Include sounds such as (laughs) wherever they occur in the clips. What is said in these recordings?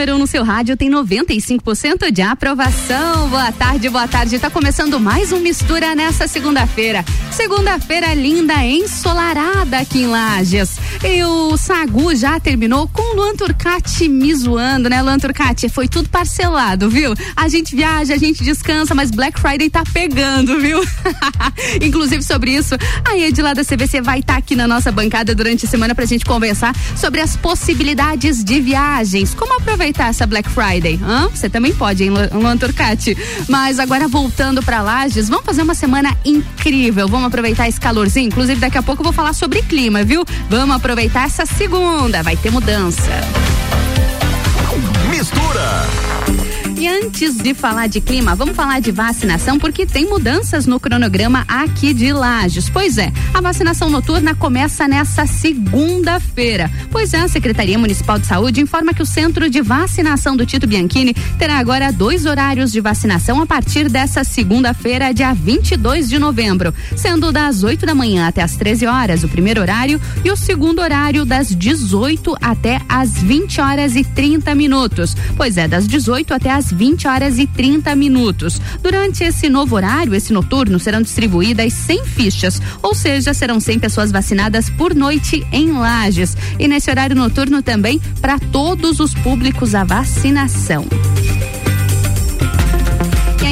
número 1 um no seu rádio tem 95% de aprovação. Boa tarde, boa tarde. Tá começando mais um Mistura nessa segunda-feira. Segunda-feira linda, ensolarada aqui em Lages. E o Sagu já terminou com o Luan Turcati me zoando, né, Luan Turcati? Foi tudo parcelado, viu? A gente viaja, a gente descansa, mas Black Friday tá pegando, viu? (laughs) Inclusive sobre isso, a Ed lá da CVC vai estar tá aqui na nossa bancada durante a semana pra gente conversar sobre as possibilidades de viagens. Como aproveitar essa Black Friday? Hã? Você também pode, hein, Luan Turcati? Mas agora voltando para Lages, vamos fazer uma semana incrível. Vamos aproveitar esse calorzinho. Inclusive, daqui a pouco eu vou falar sobre clima, viu? Vamos aproveitar essa segunda. Vai ter mudança. Mistura e antes de falar de clima, vamos falar de vacinação porque tem mudanças no cronograma aqui de Lages. Pois é, a vacinação noturna começa nessa segunda-feira. Pois é, a Secretaria Municipal de Saúde informa que o Centro de Vacinação do Tito Bianchini terá agora dois horários de vacinação a partir dessa segunda-feira, dia 22 de novembro, sendo das 8 da manhã até as 13 horas o primeiro horário e o segundo horário das 18 até as 20 horas e 30 minutos. Pois é, das 18 até as 20 horas e 30 minutos. Durante esse novo horário, esse noturno, serão distribuídas 100 fichas, ou seja, serão 100 pessoas vacinadas por noite em Lages. E nesse horário noturno também para todos os públicos a vacinação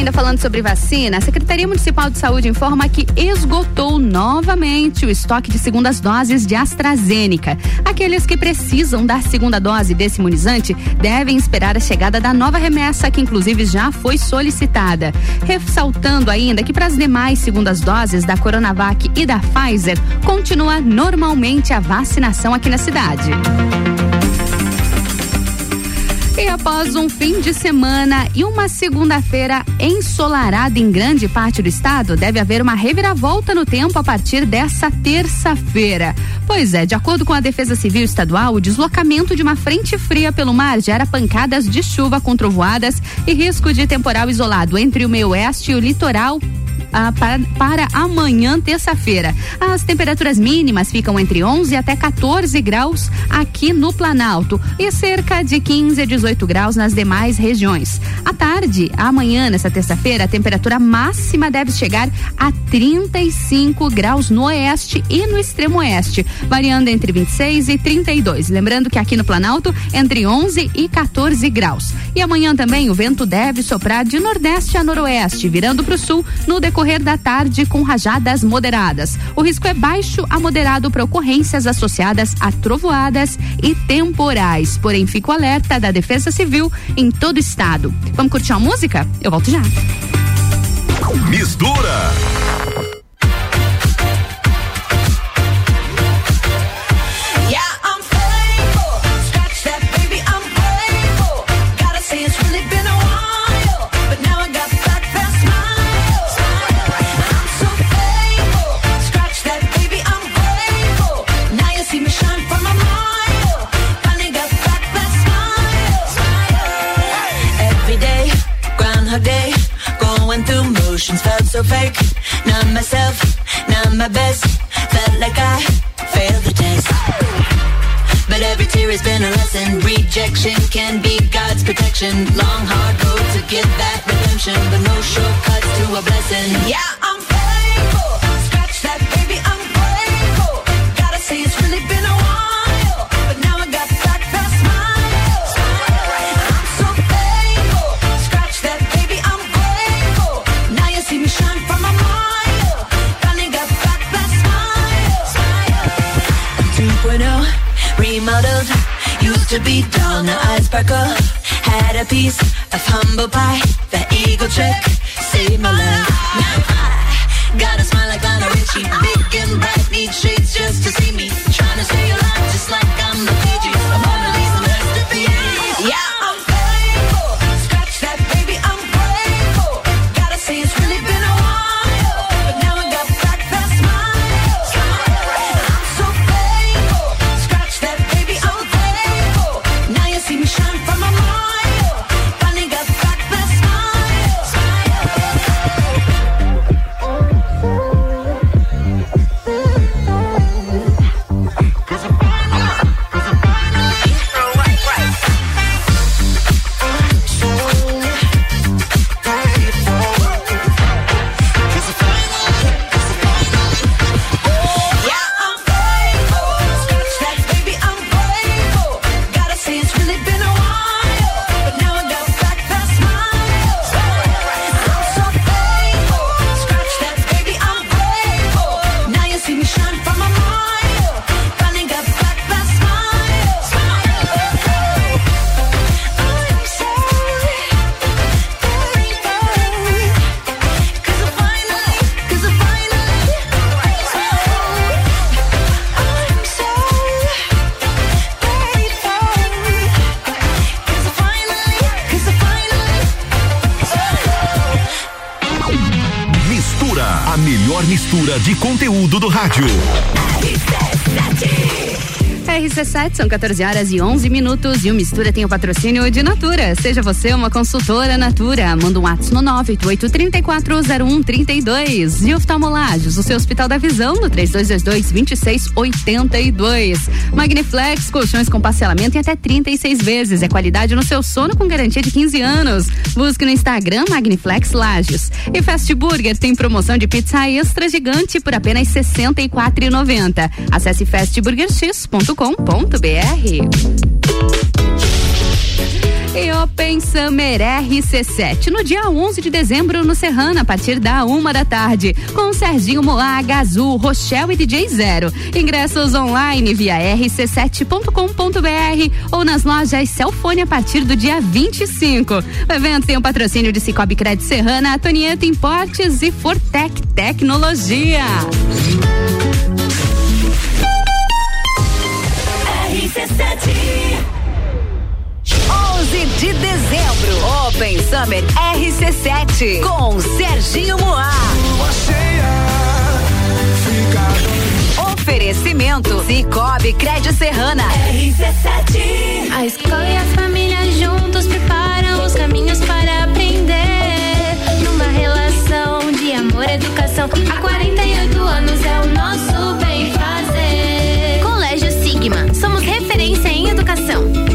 ainda falando sobre vacina, a Secretaria Municipal de Saúde informa que esgotou novamente o estoque de segundas doses de AstraZeneca. Aqueles que precisam da segunda dose desse imunizante devem esperar a chegada da nova remessa, que inclusive já foi solicitada. Ressaltando ainda que para as demais segundas doses da Coronavac e da Pfizer, continua normalmente a vacinação aqui na cidade. E após um fim de semana e uma segunda-feira ensolarada em grande parte do estado, deve haver uma reviravolta no tempo a partir dessa terça-feira. Pois é, de acordo com a Defesa Civil Estadual, o deslocamento de uma frente fria pelo mar gera pancadas de chuva com trovoadas e risco de temporal isolado entre o meio oeste e o litoral ah, para, para amanhã, terça-feira. As temperaturas mínimas ficam entre 11 até 14 graus aqui no Planalto e cerca de 15 a 18 graus nas demais regiões. À tarde, amanhã, nessa terça-feira, a temperatura máxima deve chegar a 35 graus no oeste e no extremo oeste, variando entre 26 e 32. Lembrando que aqui no Planalto, entre 11 e 14 graus. E amanhã também o vento deve soprar de nordeste a noroeste, virando para o sul no decorrer decorrer da tarde com rajadas moderadas. O risco é baixo a moderado para ocorrências associadas a trovoadas e temporais. Porém, fico alerta da Defesa Civil em todo o estado. Vamos curtir uma música? Eu volto já. Mistura. So fake. Not myself, not my best. Felt like I failed the test. But every tear has been a lesson. Rejection can be God's protection. Long, hard road to get that redemption. But no shortcuts to a blessing. Yeah, to be dull, now I sparkle. Had a piece of humble pie. The eagle trick saved my life. Now I got a smile like Lionel Richie. Big and bright, need shades conteúdo do rádio. RC7, são 14 horas e 11 minutos e o Mistura tem o patrocínio de Natura. Seja você uma consultora Natura. Manda um WhatsApp no 988-340132. E oftalmolagens, o seu Hospital da Visão no 3222-2682. Magniflex, colchões com parcelamento em até 36 vezes. É qualidade no seu sono com garantia de 15 anos. Busque no Instagram Magniflex Lages. E Fast Burger tem promoção de pizza extra gigante por apenas R$ 64,90. Acesse fastburgerx.com e Open Summer RC7 no dia 11 de dezembro no Serrana a partir da uma da tarde com Serginho Moaga Azul, Rochelle e DJ Zero. Ingressos online via rc7.com.br ou nas lojas Celfone a partir do dia 25. O evento tem o patrocínio de Cicobi Crédito Serrana, Antonieta Importes e Fortec Tecnologia. Summer RC7 com Serginho Moá. Oferecimento Cicobi Crédito Serrana. RC7 A escola e a família juntos preparam os caminhos para aprender. Numa relação de amor e educação. Há 48 anos é o nosso bem fazer. Colégio Sigma. Somos referência em educação.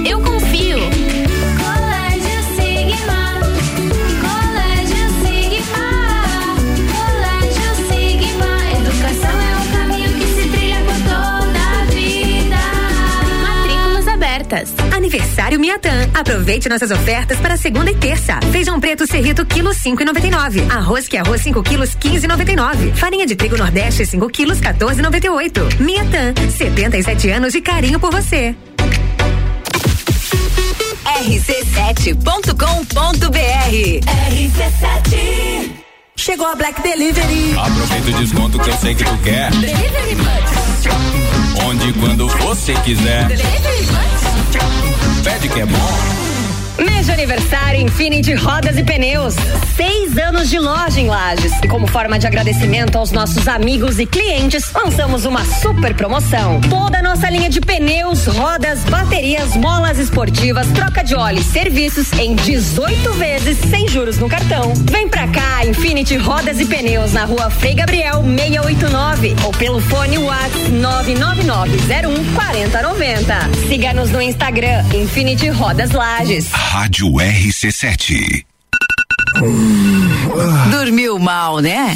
Aniversário Miatã. Aproveite nossas ofertas para segunda e terça. Feijão preto serrito quilo cinco e noventa e nove. Arroz que é arroz 5 quilos quinze e noventa e nove. Farinha de trigo nordeste 5 quilos 14 e noventa e oito. Miatã, 77 anos de carinho por você. rc7.com.br RC7 Chegou a Black Delivery. Aproveita o desconto que eu sei que tu quer. Delivery. Onde e quando você quiser. Delivery. Pede que é bom. Mês de aniversário Infinity Rodas e Pneus. Seis anos de loja em Lages. E como forma de agradecimento aos nossos amigos e clientes, lançamos uma super promoção. Toda a nossa linha de pneus, rodas, baterias, molas esportivas, troca de óleo e serviços em 18 vezes sem juros no cartão. Vem pra cá, Infinity Rodas e Pneus na rua Frei Gabriel 689 ou pelo fone WhatsApp 99901 4090. Siga-nos no Instagram Infinity Rodas Lages. Rádio RC7. Dormiu mal, né?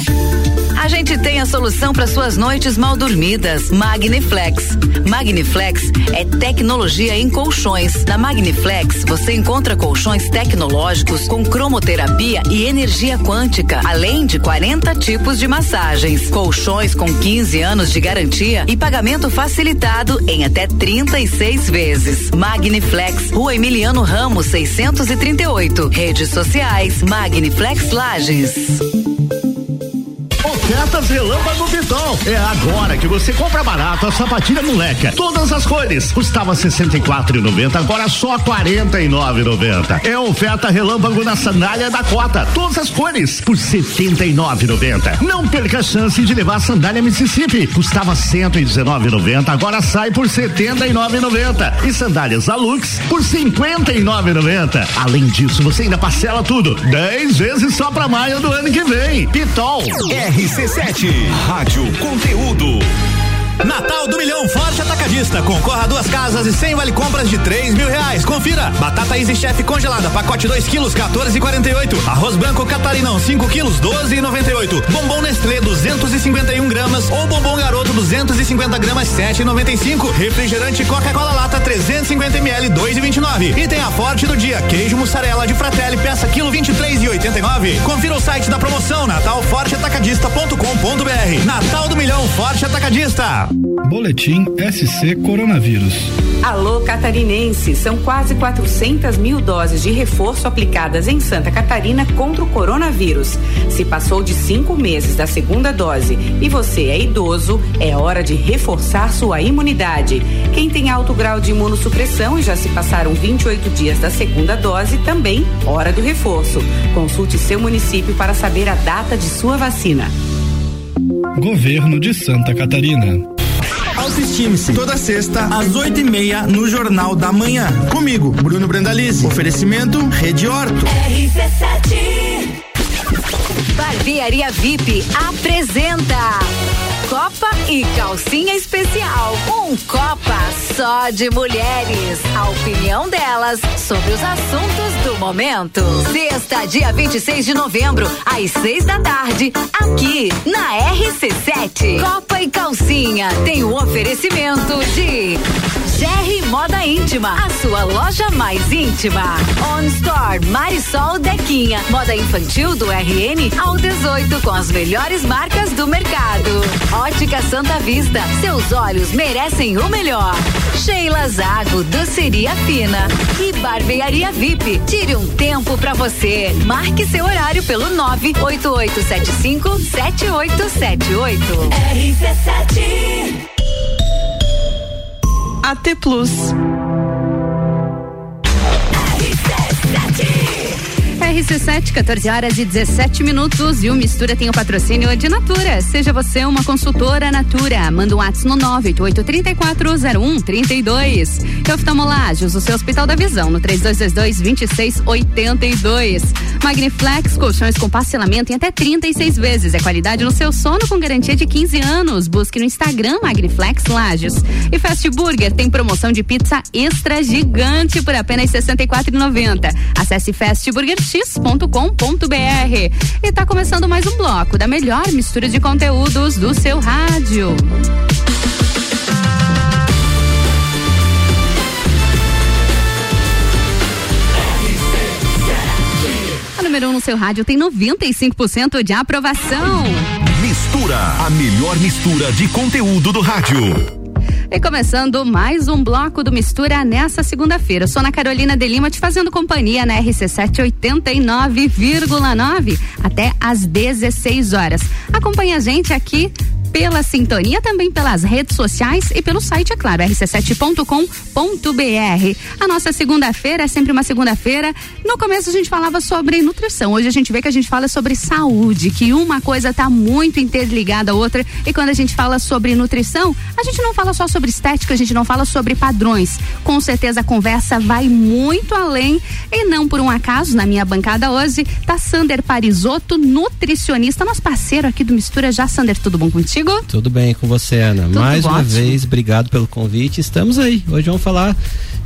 A gente tem a solução para suas noites mal dormidas. Magniflex. Magniflex é tecnologia em colchões. Na Magniflex você encontra colchões tecnológicos com cromoterapia e energia quântica, além de 40 tipos de massagens. Colchões com 15 anos de garantia e pagamento facilitado em até 36 vezes. Magniflex, Rua Emiliano Ramos 638. Redes sociais Magniflex Lages. Ofertas Relâmpago Pitol. É agora que você compra barato a sapatilha moleca. Todas as cores. Custava R$ 64,90, agora só R$ 49,90. É oferta Relâmpago na sandália da Cota. Todas as cores por R$ 79,90. Não perca a chance de levar a sandália Mississippi. Custava R$ 119,90, agora sai por R$ 79,90. E sandálias Alux por R$ 59,90. Além disso, você ainda parcela tudo. 10 vezes só pra maio do ano que vem. Pitol. RC7. Rádio Conteúdo. Natal do Milhão Forte Atacadista. Concorra a duas casas e cem vale compras de três mil reais. Confira. Batata Easy Chef congelada, pacote 2 quilos, 14,48. Arroz branco Catarinão, 5 quilos, 12,98. Bombom Nestlé, 251 gramas. Ou bombom garoto, 250 gramas, 7,95. Refrigerante Coca-Cola Lata, 350 ml, 2,29. E tem a forte do dia: queijo mussarela de Fratelli, peça quilo 23,89. Confira o site da promoção natalforteatacadista.com.br. Natal do Milhão Forte Atacadista. Boletim SC Coronavírus. Alô Catarinense, são quase 400 mil doses de reforço aplicadas em Santa Catarina contra o coronavírus. Se passou de cinco meses da segunda dose e você é idoso, é hora de reforçar sua imunidade. Quem tem alto grau de imunossupressão e já se passaram 28 dias da segunda dose, também hora do reforço. Consulte seu município para saber a data de sua vacina. Governo de Santa Catarina. Autoestime-se. Toda sexta, às oito e meia, no Jornal da Manhã. Comigo, Bruno Brandalize. Oferecimento Rede Horto. Barbearia VIP apresenta Copa e Calcinha Especial. Um Copa só de mulheres. A opinião delas sobre os assuntos do momento. Sexta, dia 26 de novembro, às seis da tarde, aqui na RC7. Copa e Calcinha tem o oferecimento de GR Moda Íntima, a sua loja mais íntima. On Store Marisol Dequinha, moda infantil do RN ao 18 com as melhores marcas do mercado. Ótica Santa Vista, seus olhos merecem o melhor. Sheila Zago, doceria fina e barbearia VIP. Tire um tempo pra você. Marque seu horário pelo 98875 7878. RC7 AT Plus. RC7, 14 horas e 17 minutos. E o Mistura tem o patrocínio de Natura. Seja você uma consultora Natura. Manda um WhatsApp no 988-340132. E oftalmolagens, o seu Hospital da Visão, no 3222-2682. Magniflex, colchões com parcelamento em até 36 vezes. É qualidade no seu sono com garantia de 15 anos. Busque no Instagram Magniflex Lages. E Fast Burger tem promoção de pizza extra gigante por apenas R$ 64,90. Acesse fastburgerx.com.br. E tá começando mais um bloco da melhor mistura de conteúdos do seu rádio. A número 1 um no seu rádio tem 95% de aprovação. Mistura, a melhor mistura de conteúdo do rádio. E começando mais um bloco do Mistura nessa segunda-feira. Sou Ana Carolina de Lima te fazendo companhia na RC7 89,9 até às 16 horas. Acompanhe a gente aqui pela sintonia, também pelas redes sociais e pelo site, é claro, rc7.com.br. A nossa segunda-feira é sempre uma segunda-feira. No começo a gente falava sobre nutrição. Hoje a gente vê que a gente fala sobre saúde, que uma coisa está muito interligada à outra. E quando a gente fala sobre nutrição, a gente não fala só sobre estética, a gente não fala sobre padrões. Com certeza a conversa vai muito além. E não por um acaso, na minha bancada hoje, tá Sander Parisotto, nutricionista, nosso parceiro aqui do Mistura. Já, Sander, tudo bom contigo? Tudo bem com você, Ana. Tudo Mais uma ótimo. vez, obrigado pelo convite. Estamos aí. Hoje vamos falar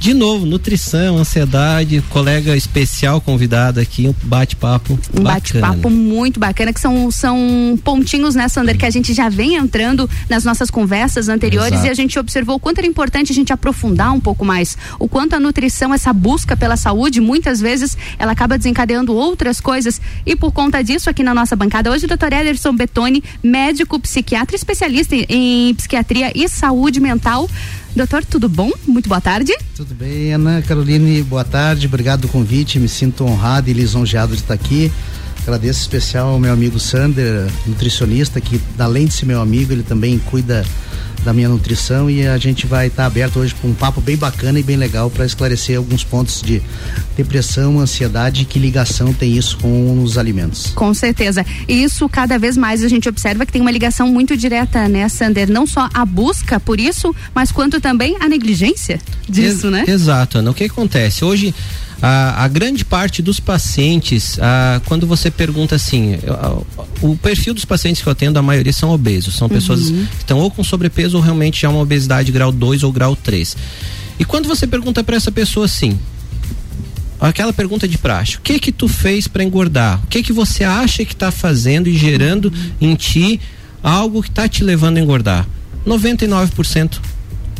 de novo nutrição, ansiedade, colega especial convidado aqui, um bate-papo Um bate-papo muito bacana, que são, são pontinhos, né, Sander, que a gente já vem entrando nas nossas conversas anteriores Exato. e a gente observou o quanto era importante a gente aprofundar um pouco mais. O quanto a nutrição, essa busca pela saúde, muitas vezes ela acaba desencadeando outras coisas. E por conta disso, aqui na nossa bancada, hoje o doutor Ederson Betoni, médico psiquiatra, especialista em, em psiquiatria e saúde mental. Doutor, tudo bom? Muito boa tarde. Tudo bem, Ana Caroline, boa tarde, obrigado do convite, me sinto honrado e lisonjeado de estar aqui. Agradeço especial ao meu amigo Sander, nutricionista, que além de ser meu amigo, ele também cuida da minha nutrição e a gente vai estar aberto hoje para um papo bem bacana e bem legal para esclarecer alguns pontos de depressão, ansiedade e que ligação tem isso com os alimentos. Com certeza. E isso cada vez mais a gente observa que tem uma ligação muito direta, né, Sander? Não só a busca por isso, mas quanto também a negligência disso, Ex- né? Exato, Ana. O que acontece? Hoje, a, a grande parte dos pacientes, a, quando você pergunta assim, a- o perfil dos pacientes que eu atendo, a maioria são obesos. São pessoas Uhum. que estão ou com sobrepeso ou realmente já uma obesidade grau 2 ou grau 3. E quando você pergunta para essa pessoa assim, aquela pergunta de praxe, o que que tu fez para engordar? O que que você acha que tá fazendo e gerando em ti algo que tá te levando a engordar? 99%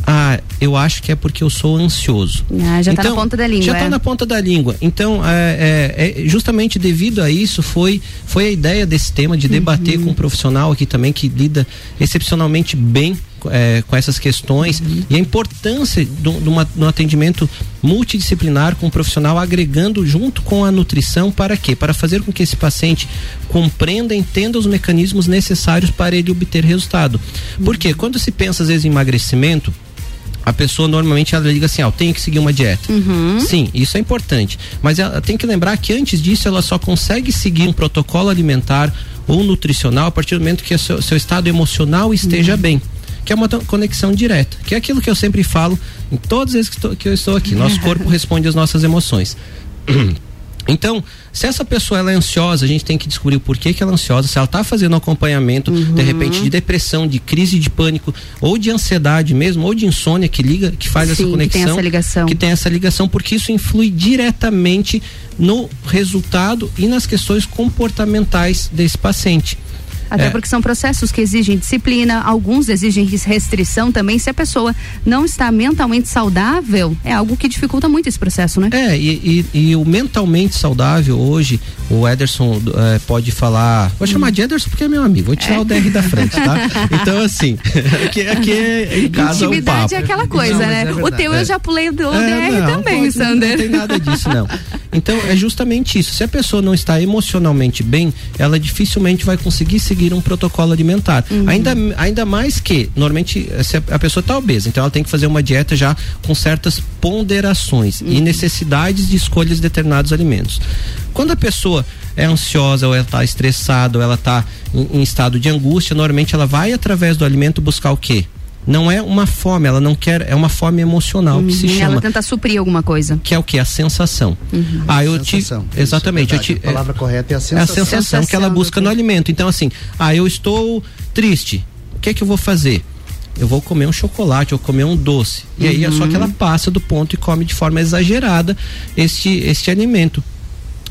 ah, eu acho que é porque eu sou ansioso. Ah, já tá na ponta da língua, Já tá é. na ponta da língua. Então, é, é, é, justamente devido a isso, foi, foi a ideia desse tema de debater Uhum. com um profissional aqui também que lida excepcionalmente bem é, com essas questões Uhum. e a importância uma- do atendimento multidisciplinar com um profissional agregando junto com a nutrição para quê? Para fazer com que esse paciente compreenda, entenda os mecanismos necessários para ele obter resultado. Porque quando se pensa às vezes em emagrecimento, a pessoa normalmente ela liga assim, ó, ah, tenho que seguir uma dieta. Uhum. Sim, isso é importante. Mas ela tem que lembrar que antes disso ela só consegue seguir um protocolo alimentar ou nutricional a partir do momento que seu, seu estado emocional esteja uhum. bem. Que é uma conexão direta. Que é aquilo que eu sempre falo em todas as vezes que, estou, que eu estou aqui. Nosso (laughs) corpo responde às nossas emoções. Então, se essa pessoa ela é ansiosa, a gente tem que descobrir o porquê que ela é ansiosa, se ela está fazendo acompanhamento, uhum. de repente, de depressão, de crise de pânico, ou de ansiedade mesmo, ou de insônia que liga, que faz Sim, essa conexão. Que tem essa ligação. Que tem essa ligação, porque isso influi diretamente no resultado e nas questões comportamentais desse paciente. Até é. porque são processos que exigem disciplina, alguns exigem restrição também. Se a pessoa não está mentalmente saudável, é algo que dificulta muito esse processo, né? É, e, e, e o mentalmente saudável hoje, o Ederson é, pode falar. Vou chamar de Ederson porque é meu amigo, vou tirar é. o DR da frente, tá? (laughs) Então, assim, aqui, aqui é em casa Intimidade é aquela coisa, não, né? É o teu eu já pulei do DR é, não, também, pode, Sander. Não tem nada disso, não. Então, é justamente isso. Se a pessoa não está emocionalmente bem, ela dificilmente vai conseguir seguir um protocolo alimentar. Uhum. Ainda, ainda mais que, normalmente, se a, a pessoa está obesa, então ela tem que fazer uma dieta já com certas ponderações uhum. e necessidades de escolhas de determinados alimentos. Quando a pessoa é ansiosa, ou ela está estressada, ou ela está em, em estado de angústia, normalmente ela vai através do alimento buscar o quê? Não é uma fome, ela não quer, é uma fome emocional uhum, que se chama. Ela tenta suprir alguma coisa. Que é o que? A sensação. Uhum. Ah, eu sensação, te, exatamente. eu te, a palavra é, correta é a sensação. É a sensação, sensação que ela busca no alimento. Então assim, ah, eu estou triste. O que é que eu vou fazer? Eu vou comer um chocolate, ou comer um doce. E uhum. aí é só que ela uhum. passa do ponto e come de forma exagerada este, este alimento.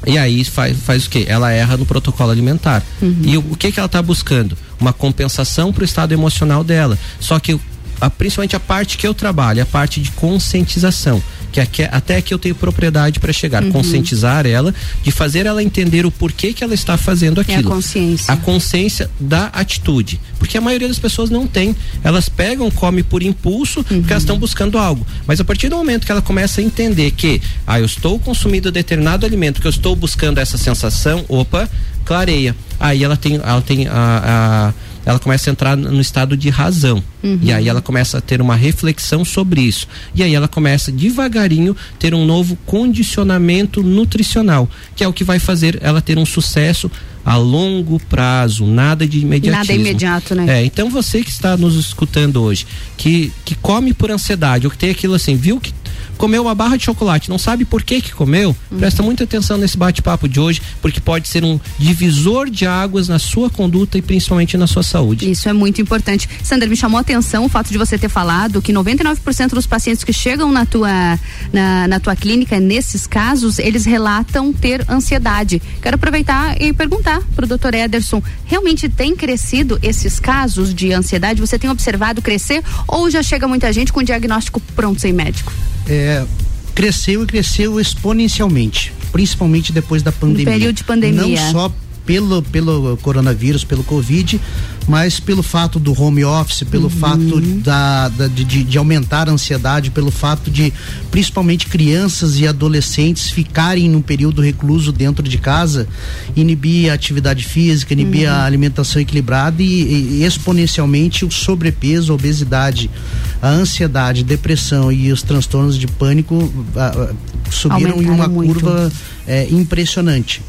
E aí faz, faz o que? Ela erra no protocolo alimentar. Uhum. E o, o, que que ela está buscando? Uma compensação para o estado emocional dela. Só que a, principalmente a parte que eu trabalho, a parte de conscientização, que aqui, até que eu tenho propriedade para chegar, uhum. conscientizar ela, de fazer ela entender o porquê que ela está fazendo aquilo. É a consciência. A consciência da atitude, porque a maioria das pessoas não tem. Elas pegam, comem por impulso, uhum. porque elas estão buscando algo. Mas a partir do momento que ela começa a entender que, ah, eu estou consumindo determinado alimento, que eu estou buscando essa sensação, opa, clareia. Aí ela tem, ela tem a, a ela começa a entrar no estado de razão. Uhum. E aí ela começa a ter uma reflexão sobre isso. E aí ela começa devagarinho ter um novo condicionamento nutricional, que é o que vai fazer ela ter um sucesso a longo prazo, nada de imediatismo. Nada imediato, né? É, então você que está nos escutando hoje, que que come por ansiedade, ou que tem aquilo assim, viu que comeu uma barra de chocolate, não sabe por que que comeu, uhum. presta muita atenção nesse bate-papo de hoje, porque pode ser um divisor de águas na sua conduta e principalmente na sua saúde. Isso é muito importante. Sandra, me chamou a atenção o fato de você ter falado que 99% dos pacientes que chegam na tua na, na tua clínica, nesses casos, eles relatam ter ansiedade. Quero aproveitar e perguntar para o doutor Ederson, realmente tem crescido esses casos de ansiedade? Você tem observado crescer ou já chega muita gente com diagnóstico pronto sem médico? É, cresceu e cresceu exponencialmente, principalmente depois da pandemia. No período de pandemia. Não só pelo, pelo coronavírus, pelo Covid, mas pelo fato do home office, pelo uhum. fato da, da de, de, aumentar a ansiedade, pelo fato de principalmente crianças e adolescentes ficarem num período recluso dentro de casa, inibir a atividade física, inibir uhum. a alimentação equilibrada e, e, exponencialmente o sobrepeso, a obesidade, a ansiedade, depressão e os transtornos de pânico subiram Aumentaram em uma muito. curva é, impressionante.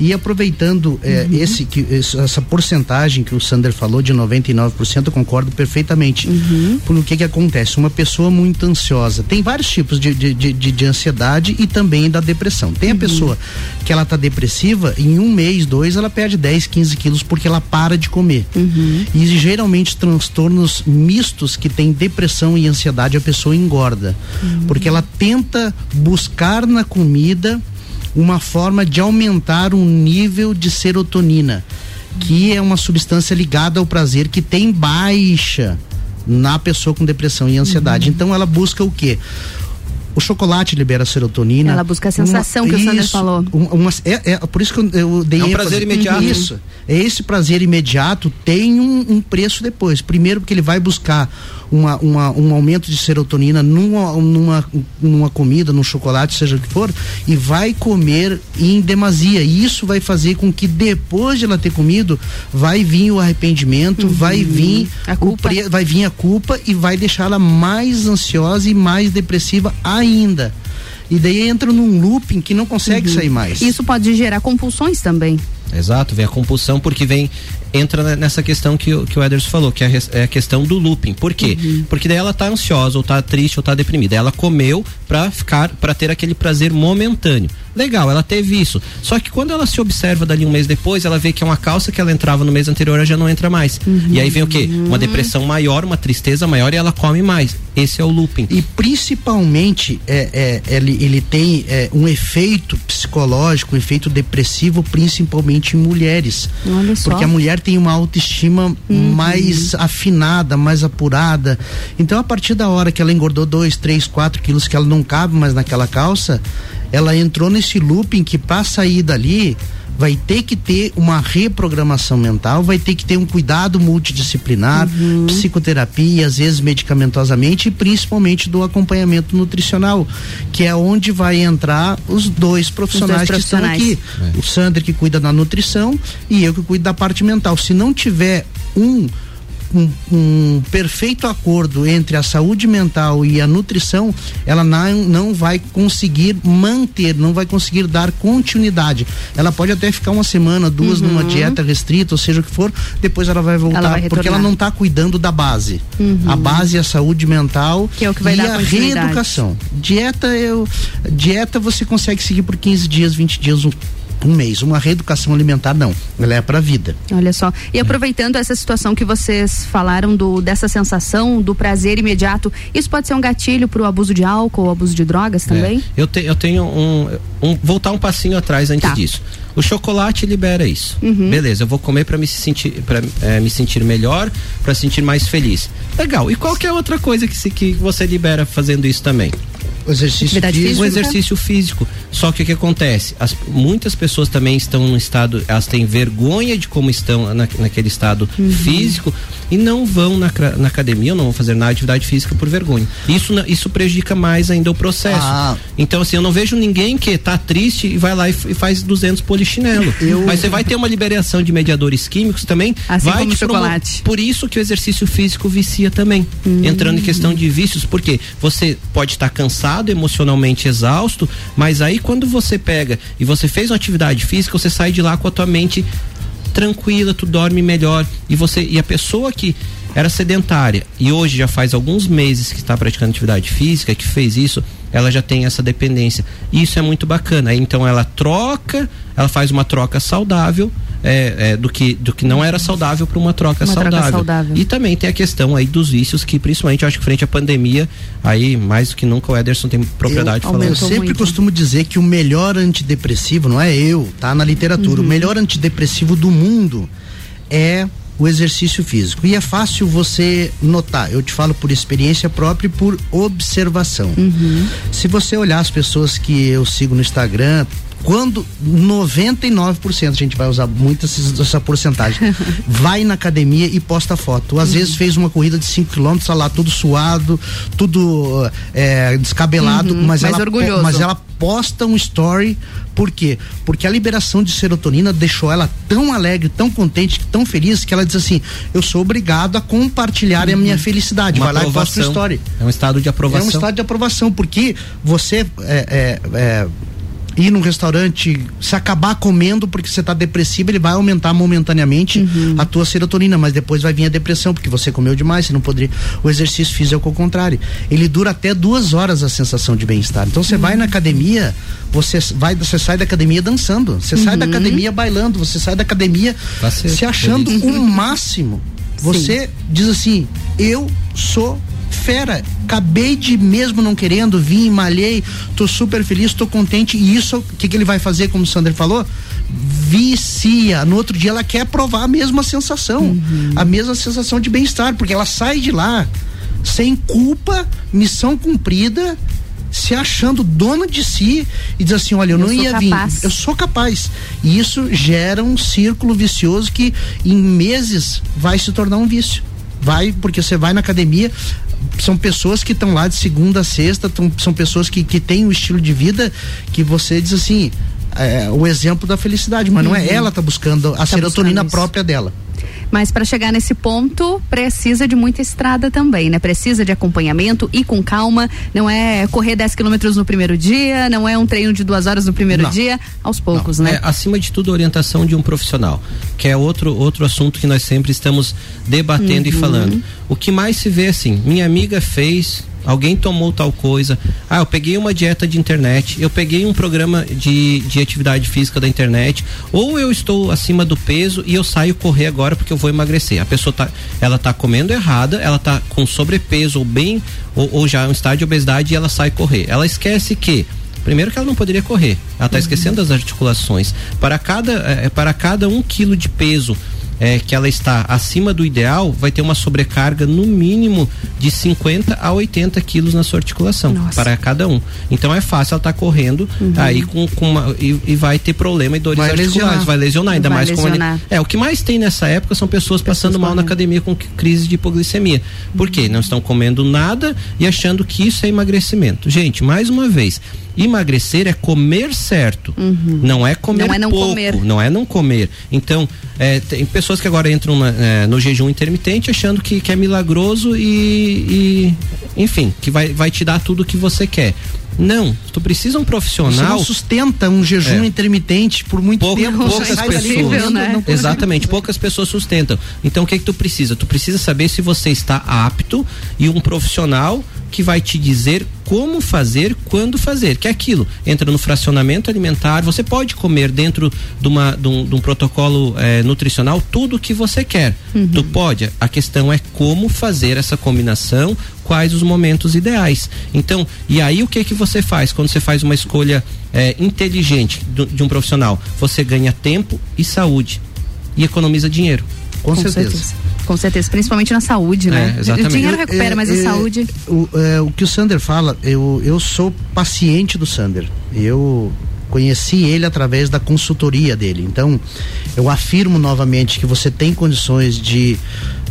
E aproveitando é, uhum. esse, que, essa porcentagem que o Sander falou de 99%, eu concordo perfeitamente. Uhum. Por o que que acontece? Uma pessoa muito ansiosa. Tem vários tipos de, de, de, de ansiedade e também da depressão. Tem a uhum. pessoa que ela tá depressiva, em um mês, dois, ela perde 10, 15 quilos porque ela para de comer. Uhum. E geralmente transtornos mistos que tem depressão e ansiedade, a pessoa engorda. Uhum. Porque ela tenta buscar na comida uma forma de aumentar o nível de serotonina, que é uma substância ligada ao prazer que tem baixa na pessoa com depressão e ansiedade. Uhum. Então ela busca o quê? O chocolate libera serotonina. Ela busca a sensação que o Sander isso, falou. um- uma- é, é por isso que eu, eu dei É um prazer imediato. Isso. É esse prazer imediato tem um, um preço depois. Primeiro porque ele vai buscar uma, uma- um aumento de serotonina numa, numa, numa comida, num chocolate, seja o que for, e vai comer em demasia. E isso vai fazer com que depois de ela ter comido, vai vir o arrependimento, vai vir A o culpa. pre- vai vir a culpa e vai deixá-la mais ansiosa e mais depressiva ainda. E daí entra num looping que não consegue sair mais. Isso pode gerar compulsões também. Exato, vem a compulsão porque vem entra ne- nessa questão que, o- que o Ederson falou, que é a, é a questão do looping. Por quê? Porque daí ela tá ansiosa, ou tá triste, ou tá deprimida. Ela comeu pra ficar, para ter aquele prazer momentâneo. Legal, ela teve isso. Só que quando ela se observa dali um mês depois, ela vê que é uma calça que ela entrava no mês anterior, ela já não entra mais. E aí vem o quê? Uma depressão maior, uma tristeza maior e ela come mais. Esse é o looping. E principalmente é, é, ele, ele tem é, um efeito psicológico, um efeito depressivo, principalmente em mulheres. Olha só. Porque a mulher tem uma autoestima mais afinada, mais apurada. Então, a partir da hora que ela engordou dois, três, quatro quilos, que ela não cabe mais naquela calça, ela entrou nesse looping que para sair dali vai ter que ter uma reprogramação mental, vai ter que ter um cuidado multidisciplinar, psicoterapia, às vezes medicamentosamente e principalmente do acompanhamento nutricional, que é onde vai entrar os dois profissionais, que estão profissionais. aqui. O Sander que cuida da nutrição e eu que cuido da parte mental. Se não tiver um um, um perfeito acordo entre a saúde mental e a nutrição, ela não, não vai conseguir manter, não vai conseguir dar continuidade. Ela pode até ficar uma semana, duas numa dieta restrita, ou seja o que for, depois ela vai voltar, Ela vai porque ela não está cuidando da base. A base é a saúde mental Que é o que vai e dar a reeducação. Dieta eu dieta você consegue seguir por 15 dias, 20 dias, um, mês. Uma reeducação alimentar não, ela é para a vida. Olha só. E aproveitando essa situação que vocês falaram do dessa sensação do prazer imediato, isso pode ser um gatilho para o abuso de álcool ou abuso de drogas também? É. Eu, te- eu tenho um, um- Voltar um passinho atrás antes Tá. disso. O chocolate libera isso. Uhum. Beleza, eu vou comer para me sentir para me sentir melhor, para sentir mais feliz. Legal. E qualquer outra coisa que, se, que você libera fazendo isso também? O exercício físico. O exercício físico. Só que o que acontece? As- muitas pessoas também estão no estado, elas têm vergonha de como estão na, naquele estado Uhum. físico e não vão na, na academia, ou não vão fazer nada de atividade física por vergonha. Isso, isso prejudica mais ainda o processo. Ah. Então, assim, eu não vejo ninguém que tá triste e vai lá e, e faz 200 polichinelo. Mas você vai ter uma liberação de mediadores químicos também. Assim vai como chocolate. Por isso que o exercício físico vicia também. Entrando em questão de vícios, porque você pode estar cansado, emocionalmente exausto, mas aí quando você pega e você fez uma atividade física, você sai de lá com a tua mente tranquila, tu dorme melhor. E você e a pessoa que era sedentária e hoje já faz alguns meses que está praticando atividade física, que fez isso, ela já tem essa dependência. E isso é muito bacana. Então ela troca, ela faz uma troca saudável é, é, do que do que não era saudável para uma troca Uma troca saudável. saudável. E também tem a questão aí dos vícios que principalmente eu acho que frente à pandemia, aí mais do que nunca o Ederson tem propriedade eu, falando. eu sempre muito. costumo dizer que o melhor antidepressivo, não é eu, tá na literatura, o melhor antidepressivo do mundo é o exercício físico. E é fácil você notar, eu te falo por experiência própria e por observação. Se você olhar as pessoas que eu sigo no Instagram, quando 99%, a gente vai usar muito essa porcentagem, (laughs) vai na academia e posta foto. Às vezes fez uma corrida de 5 km, tá lá tudo suado, tudo é, descabelado, Uhum, mas, mas ela, orgulhoso. mas ela posta um story, por quê? Porque a liberação de serotonina deixou ela tão alegre, tão contente, tão feliz, que ela diz assim: eu sou obrigado a compartilhar a minha felicidade. Uma vai lá e posta um aprovação. story. É um estado de É aprovação. um estado de aprovação, porque você é, é, é, ir num restaurante, se acabar comendo porque você está depressivo, ele vai aumentar momentaneamente a tua serotonina, mas depois vai vir a depressão, porque você comeu demais, você não poderia. O exercício físico é o contrário. Ele dura até duas horas a sensação de bem-estar. Então você vai na academia, você vai, você sai da academia dançando, você sai da academia bailando, você sai da academia ser se achando o máximo. Você diz assim, eu sou fera, acabei de mesmo não querendo, vim, malhei, tô super feliz, tô contente e isso, o que que ele vai fazer, como o Sander falou? Vicia, no outro dia ela quer provar a mesma sensação, a mesma sensação de bem-estar, porque ela sai de lá sem culpa, missão cumprida se achando dono de si e diz assim, olha, eu, Eu não ia capaz. vir, eu sou capaz. E isso gera um círculo vicioso que em meses vai se tornar um vício. Vai, porque você vai na academia, são pessoas que estão lá de segunda a sexta, tão- são pessoas que, que têm um estilo de vida que você diz assim, é, o exemplo da felicidade, mas não é Uhum. ela tá buscando a Tá serotonina buscando própria dela. Mas para chegar nesse ponto, precisa de muita estrada também, né? Precisa de acompanhamento e com calma. Não é correr 10 quilômetros no primeiro dia, não é um treino de duas horas no primeiro Não. dia, aos poucos, Não, né? É, acima de tudo, a orientação de um profissional, que é outro, outro assunto que nós sempre estamos debatendo e Uhum. falando. O que mais se vê assim, minha amiga fez, alguém tomou tal coisa, ah, eu peguei uma dieta de internet, eu peguei um programa de, de atividade física da internet, ou eu estou acima do peso e eu saio correr agora porque eu vou emagrecer. A pessoa tá, ela tá comendo errada, ela tá com sobrepeso ou bem, ou, ou já um estágio de obesidade e ela sai correr. Ela esquece que Primeiro que ela não poderia correr, ela está esquecendo das articulações. Para cada, eh, para cada um quilo de peso eh, que ela está acima do ideal, vai ter uma sobrecarga no mínimo de 50 a 80 quilos na sua articulação para cada um. Então é fácil ela estar correndo Uhum. aí com, com uma, e, e vai ter problema e dores Vai articulares, lesionar. vai lesionar, ainda Vai mais com lesionar. é, o que mais tem nessa época são pessoas, passando mal na academia com crise de hipoglicemia. Por quê? Não estão comendo nada e achando que isso é emagrecimento. Gente, mais uma vez, emagrecer é comer certo. Não é comer Não é não pouco, comer. não é não comer. Então, é, tem pessoas que agora entram na- é, no jejum intermitente achando que, que é milagroso e, e, enfim, que vai, vai te dar tudo o que você quer. Não, tu precisa um Você profissional. não sustenta um jejum É. intermitente por muito Pouca- tempo. você poucas pessoas. né? Exatamente, poucas pessoas sustentam. Então o que que tu precisa? Tu precisa saber se você está apto e um profissional que vai te dizer como fazer, quando fazer. Que é aquilo, entra no fracionamento alimentar, você pode comer dentro de, uma, de, um, de um protocolo eh, nutricional tudo o que você quer. Tu pode. A questão é como fazer essa combinação, quais os momentos ideais. Então, e aí o que que você faz quando você faz uma escolha eh, inteligente do- de um profissional? Você ganha tempo e saúde e economiza dinheiro. Com, certeza. Com certeza, principalmente na saúde, né? É, exatamente. O dinheiro Eu- recupera, é, mas a é, saúde. O, é, o que o Sander fala, eu, eu sou paciente do Sander. Eu conheci ele através da consultoria dele. Então, eu afirmo novamente que você tem condições de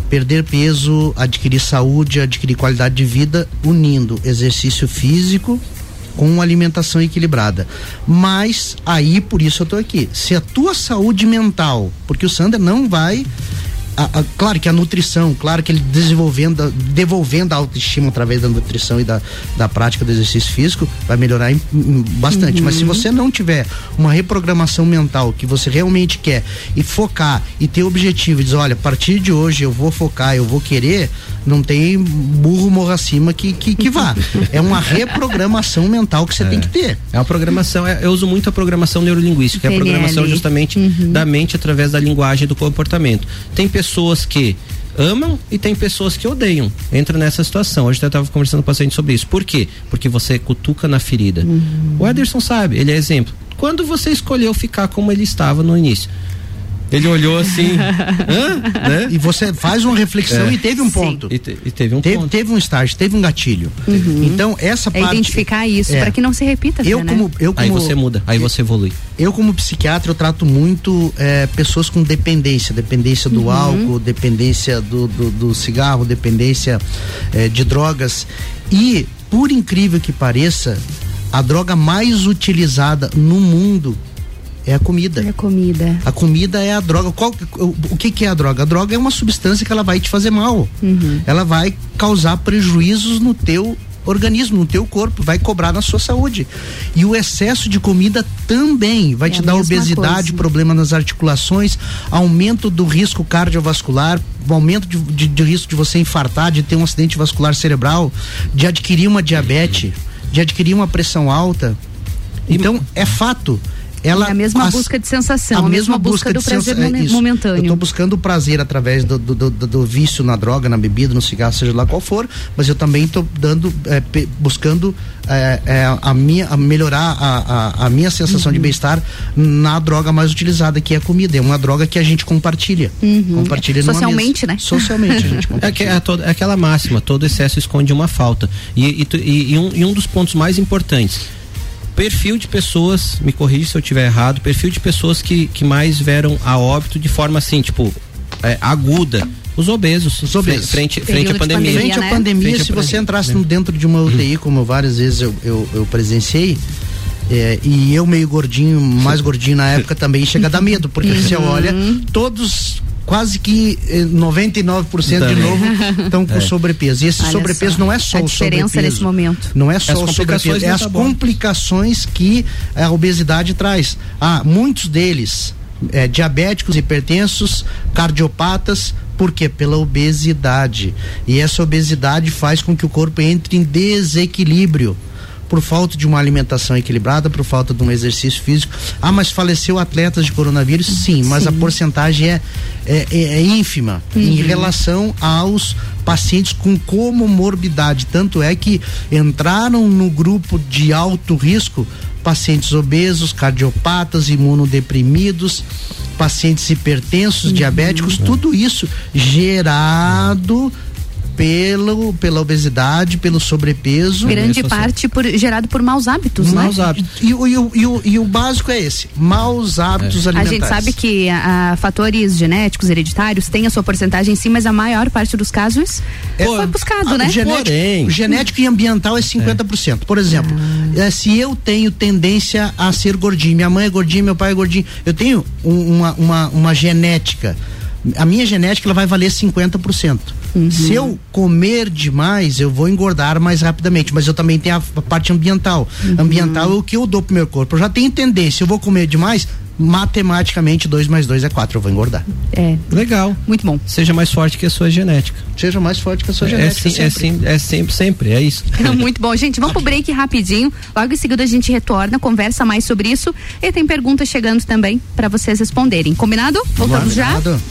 perder peso, adquirir saúde, adquirir qualidade de vida, unindo exercício físico com alimentação equilibrada. Mas aí por isso eu tô aqui. Se a tua saúde mental, porque o Sander não vai a- a- claro que a nutrição, claro que ele desenvolvendo, devolvendo a autoestima através da nutrição e da, da prática do exercício físico, vai melhorar em- em- bastante. Mas se você não tiver uma reprogramação mental que você realmente quer e focar e ter objetivo, e dizer, olha, a partir de hoje eu vou focar, eu vou querer, não tem burro morra acima que, que, que vá. (laughs) É uma reprogramação mental que você tem que ter. É uma programação, é- eu uso muito a programação neurolinguística, que é a programação justamente da mente através da linguagem e do comportamento. Tem pessoas que amam e tem pessoas que odeiam. Entra nessa situação. Hoje eu estava conversando com o paciente sobre isso. Por quê? Porque você cutuca na ferida. O Ederson sabe, ele é exemplo. Quando você escolheu ficar como ele estava no início? Ele olhou assim, (laughs) hã? Né? E você faz uma reflexão É. e teve um ponto. E, te- e teve um teve, ponto. teve um estágio, teve um gatilho. Então, essa É parte. identificar isso, É. para que não se repita, Eu né? como, eu como, Aí você muda, aí você evolui. Eu, como psiquiatra, eu trato muito eh, pessoas com dependência, dependência do Uhum. álcool, dependência do, do, do cigarro, dependência eh, de drogas. E, por incrível que pareça, a droga mais utilizada no mundo é a comida. É comida. A comida é a droga. Qual, o, o que, que é a droga? A droga é uma substância que ela vai te fazer mal. Uhum. Ela vai causar prejuízos no teu organismo, no teu corpo, vai cobrar na sua saúde. E o excesso de comida também vai É te a dar obesidade, coisa. problema nas articulações, aumento do risco cardiovascular, aumento de, de- de risco de você infartar, de ter um acidente vascular cerebral, de adquirir uma diabetes, de adquirir uma pressão alta. Então, é fato. Ela É a mesma as- busca de sensação, a mesma busca do de prazer sensa- é momentâneo. Eu tô buscando o prazer através do, do, do- do vício na droga, na bebida, no cigarro, seja lá qual for, mas eu também tô dando, é, pe- buscando é, é, a minha, a melhorar a, a, a minha sensação Uhum. de bem-estar na droga mais utilizada, que é a comida. É uma droga que a gente compartilha. Compartilha Uhum. Socialmente, mesa. né? Socialmente, a (laughs) gente É, que- compartilha. é toda- é aquela máxima, todo excesso esconde uma falta. E, e e- e um, e um dos pontos mais importantes, perfil de pessoas, me corrija se eu estiver errado, perfil de pessoas que, que mais vieram a óbito de forma assim, tipo, é, aguda. Os obesos. Os obesos. Frente, frente à de pandemia. pandemia, Frente né? à pandemia, Frente se você pandemia. entrasse no- dentro de uma UTI, como várias vezes eu, eu, eu presenciei, é, e eu meio gordinho, mais gordinho na época também, chega a dar medo, porque você olha, todos, quase que eh, 99% de Também. novo estão com (laughs) É. sobrepeso. E esse Olha sobrepeso só, não é só a o diferença sobrepeso. nesse momento. Não é só As o complicações sobrepeso, é as metabólicas. complicações que a obesidade traz. Ah, muitos deles é, diabéticos, hipertensos, cardiopatas, por quê? Pela obesidade. E essa obesidade faz com que o corpo entre em desequilíbrio. Por falta de uma alimentação equilibrada, por falta de um exercício físico. Ah, mas faleceu atletas de coronavírus? Sim, mas a porcentagem é, é, é- é ínfima em relação aos pacientes com comorbidade. Tanto é que entraram no grupo de alto risco pacientes obesos, cardiopatas, imunodeprimidos, pacientes hipertensos, diabéticos, tudo isso gerado pelo, pela obesidade, pelo sobrepeso. Grande assim. parte por, gerado por maus hábitos, né? Maus hábitos. E, o- e e e o básico é esse: maus hábitos A alimentares. gente sabe que a, a fatores genéticos hereditários têm a sua porcentagem sim, mas a maior parte dos casos foi buscado, Ah, né? o Genético, Porém- o genético e ambiental é 50%. Por exemplo, Ah. eh, se eu tenho tendência a ser gordinho, minha mãe é gordinha, meu pai é gordinho, eu tenho um- uma, uma, uma genética. A minha genética ela vai valer 50%. Uhum. Se eu comer demais, eu vou engordar mais rapidamente, mas eu também tenho a, parte ambiental. Uhum. Ambiental é o que eu dou pro meu corpo. Eu já tenho tendência, eu vou comer demais, matematicamente 2 mais 2 é 4, eu vou engordar. É, Legal. muito bom. Seja mais forte que a sua genética. Seja mais forte que a sua É, genética. sim, é, sempre. sim, é sempre, sempre, é isso. (laughs) Muito bom, gente. Vamos pro break rapidinho. Logo em seguida a gente retorna, conversa mais sobre isso e tem perguntas chegando também para vocês responderem. Combinado? Voltamos já? Combinado.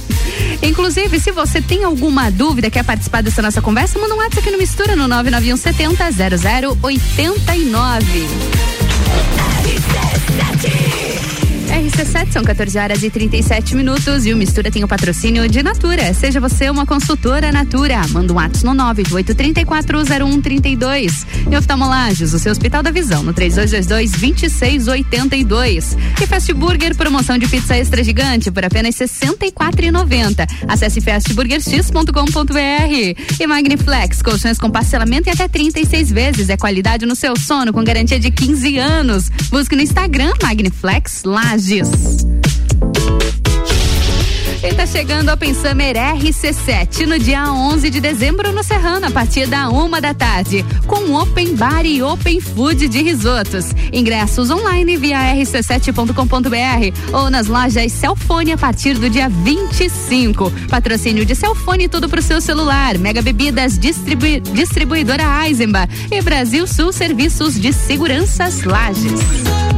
Inclusive, se você tem alguma dúvida, quer participar dessa nossa conversa, manda um WhatsApp aqui no Mistura no 991 70 0089. RC7 são 14 horas e 37 minutos e o Mistura tem o patrocínio de Natura. Seja você uma consultora Natura. Manda um WhatsApp no 988340132. E oftalmolagens, o seu Hospital da Visão, no 3222-2682. E Fast Burger, promoção de pizza extra gigante por apenas R$ 64,90. Acesse fastburgerx.com.br. E Magniflex, colchões com parcelamento em até 36 vezes. É qualidade no seu sono com garantia de 15 anos. Busque no Instagram Magniflex Lages. E tá chegando ao Summer RC7 no dia 11 de dezembro no Serrano, a partir da uma da tarde, com Open Bar e Open Food de risotos. Ingressos online via rc7.com.br ou nas lojas Celfone a partir do dia 25. Patrocínio de Celfone tudo pro seu celular. Mega Bebidas distribui- Distribuidora Eisenbach e Brasil Sul Serviços de Seguranças Lages.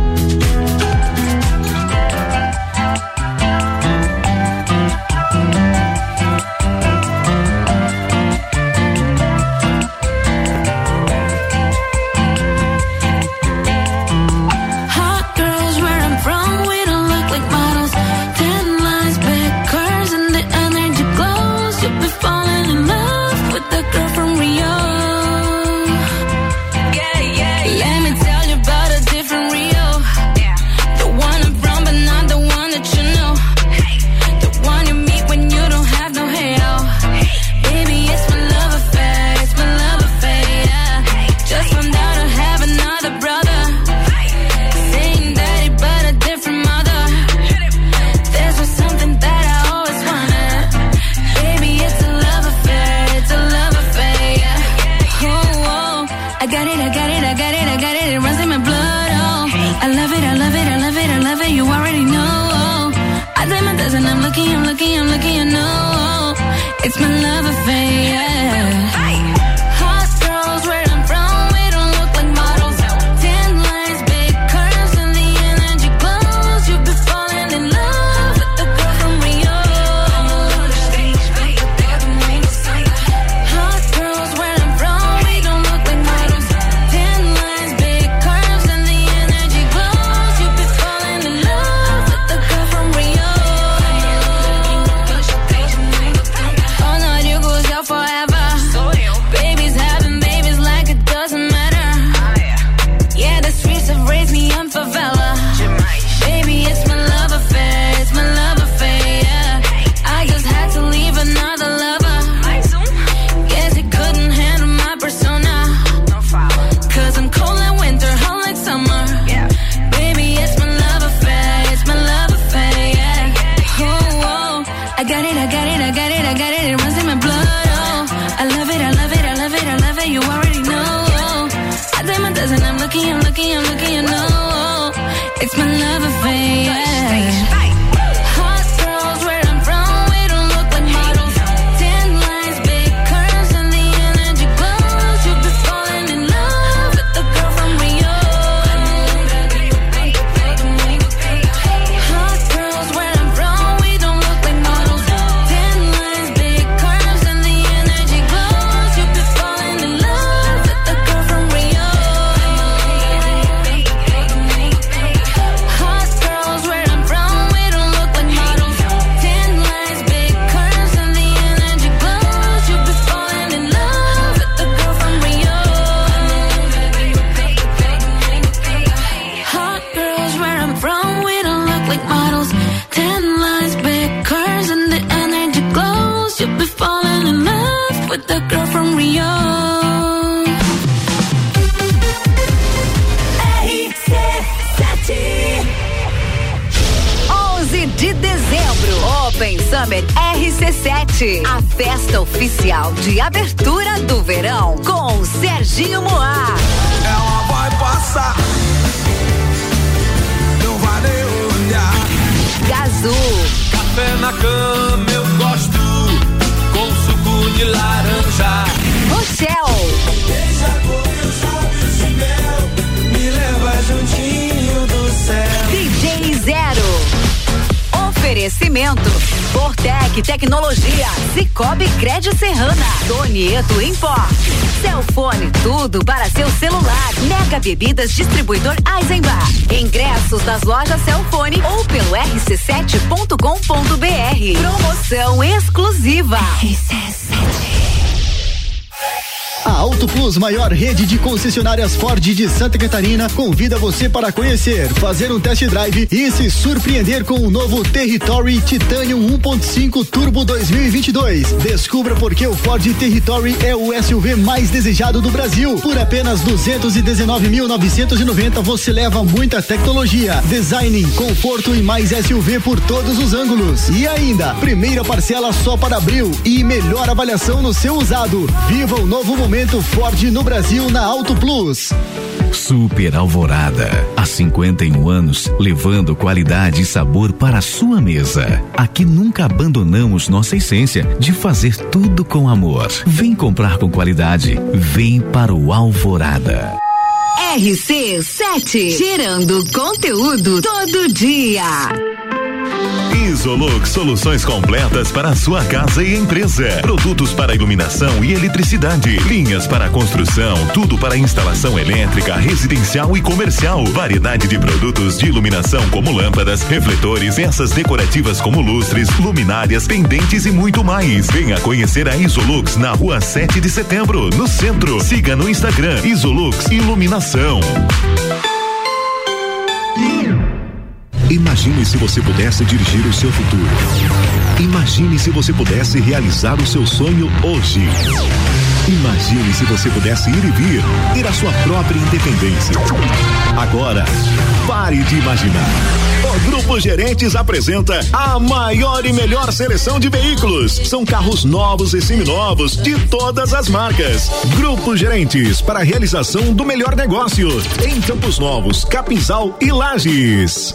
Bebidas Distribuidor Eisenbar, ingressos nas lojas Celfone ou pelo rc7.com.br, promoção exclusiva. A Plus, maior rede de concessionárias Ford de Santa Catarina, convida você para conhecer, fazer um test drive e se surpreender com o novo Territory Titanium 1.5 Turbo 2022. Descubra por que o Ford Territory é o SUV mais desejado do Brasil. Por apenas 219.990 você leva muita tecnologia, design, conforto e mais SUV por todos os ângulos. E ainda, primeira parcela só para abril e melhor avaliação no seu usado. Viva o novo momento Ford no Brasil na Auto Plus. Super Alvorada. Há 51 anos, levando qualidade e sabor para a sua mesa. Aqui nunca abandonamos nossa essência de fazer tudo com amor. Vem comprar com qualidade. Vem para o Alvorada. RC7, gerando conteúdo todo dia. Isolux Soluções completas para sua casa e empresa. Produtos para iluminação e eletricidade. Linhas para construção. Tudo para instalação elétrica, residencial e comercial. Variedade de produtos de iluminação como lâmpadas, refletores, peças decorativas como lustres, luminárias, pendentes e muito mais. Venha conhecer a Isolux na rua 7 de setembro, no centro. Siga no Instagram Isolux Iluminação. Imagine se você pudesse dirigir o seu futuro. Imagine se você pudesse realizar o seu sonho hoje. Imagine se você pudesse ir e vir, ter a sua própria independência. Agora, pare de imaginar. O Grupo Gerentes apresenta a maior e melhor seleção de veículos. São carros novos e seminovos de todas as marcas. Grupo Gerentes para a realização do melhor negócio em Campos Novos, Capinzal e Lages.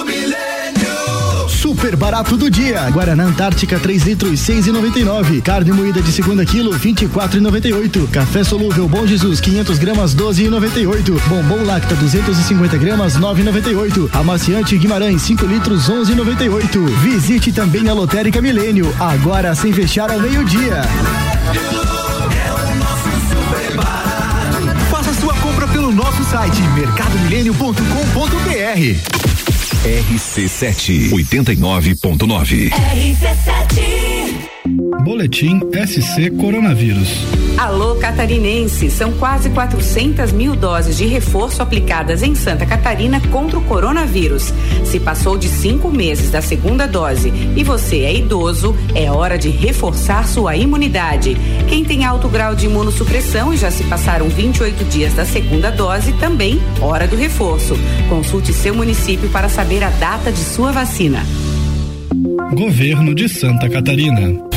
Super barato do dia. Guaraná Antártica 3 litros 6,99. Carne moída de segunda quilo 24,98. Café solúvel Bom Jesus 500 gramas 12,98. Bombom Lacta 250 gramas 9,98. Amaciante Guimarães 5 litros 11,98. Visite também a Lotérica Milênio agora sem fechar ao meio-dia. Faça sua compra pelo nosso site mercadomilênio.com.br. RC7 89.9. RC7 Boletim SC Coronavírus. Alô Catarinense, são quase 400 mil doses de reforço aplicadas em Santa Catarina contra o coronavírus. Se passou de cinco meses da segunda dose e você é idoso, é hora de reforçar sua imunidade. Quem tem alto grau de imunossupressão e já se passaram 28 dias da segunda dose, também hora do reforço. Consulte seu município para saber a data de sua vacina. Governo de Santa Catarina.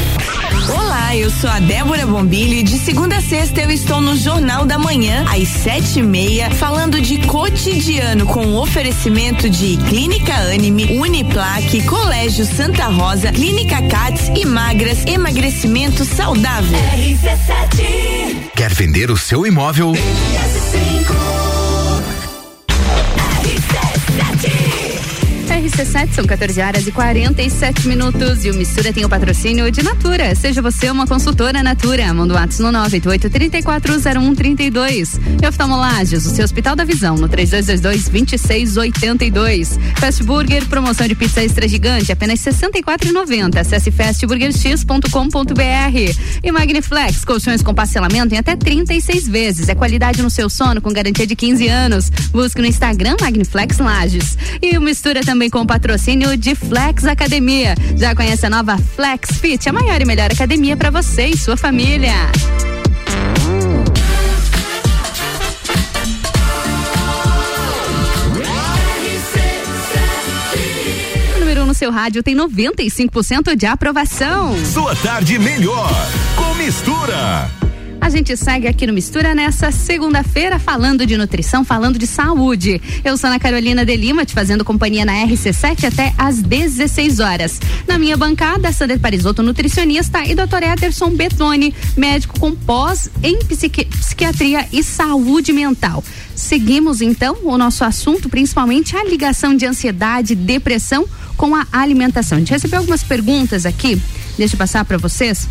Olá, eu sou a Débora Bombilho e de segunda a sexta eu estou no Jornal da Manhã, às sete e meia, falando de cotidiano com oferecimento de Clínica Anime, Uniplaque, Colégio Santa Rosa, Clínica Cats e Magras, emagrecimento saudável. Quer vender o seu imóvel? RC7 são 14 horas e 47 minutos e o Mistura tem o patrocínio de Natura. Seja você uma consultora Natura. Manda o um no 988-340132. E oftalmolagens, o seu Hospital da Visão, no 3222-2682. Fast Burger, promoção de pizza extra gigante, apenas R$ 64,90. Acesse fastburgerx.com.br. E Magniflex, colchões com parcelamento em até 36 vezes. É qualidade no seu sono com garantia de 15 anos. Busque no Instagram Magniflex Lages. E o Mistura também com patrocínio de Flex Academia. Já conhece a nova Flex Fit, a maior e melhor academia para você e sua família. O número 1 no seu rádio tem 95% de aprovação. Sua tarde melhor com mistura. A gente segue aqui no Mistura nessa segunda-feira falando de nutrição, falando de saúde. Eu sou Ana Carolina de Lima, te fazendo companhia na RC7 até às 16 horas. Na minha bancada, Sander Parisotto, nutricionista, e Dr. Ederson Betoni, médico com pós em psiqui psiquiatria e saúde mental. Seguimos então o nosso assunto, principalmente a ligação de ansiedade, depressão com a alimentação. A gente recebeu algumas perguntas aqui, deixa eu passar para vocês.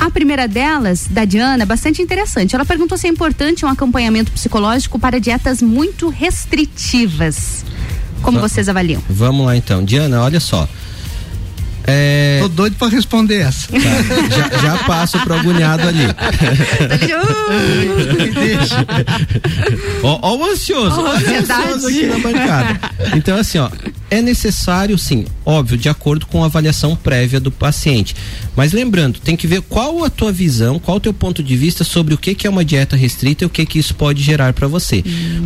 A primeira delas, da Diana, bastante interessante. Ela perguntou se é importante um acompanhamento psicológico para dietas muito restritivas. Como Va- vocês avaliam? Vamos lá então. Diana, olha só. É, Tô doido pra responder essa. já, já passo pro agulhado ali. (laughs) Ó, ó o ansioso, Ó, olha o ansiedade. ansioso aqui na bancada. Então, assim, ó, é necessário, sim, óbvio, de acordo com a avaliação prévia do paciente. Mas lembrando, tem que ver qual a tua visão, qual o teu ponto de vista sobre o que, que é uma dieta restrita e o que, que isso pode gerar para você.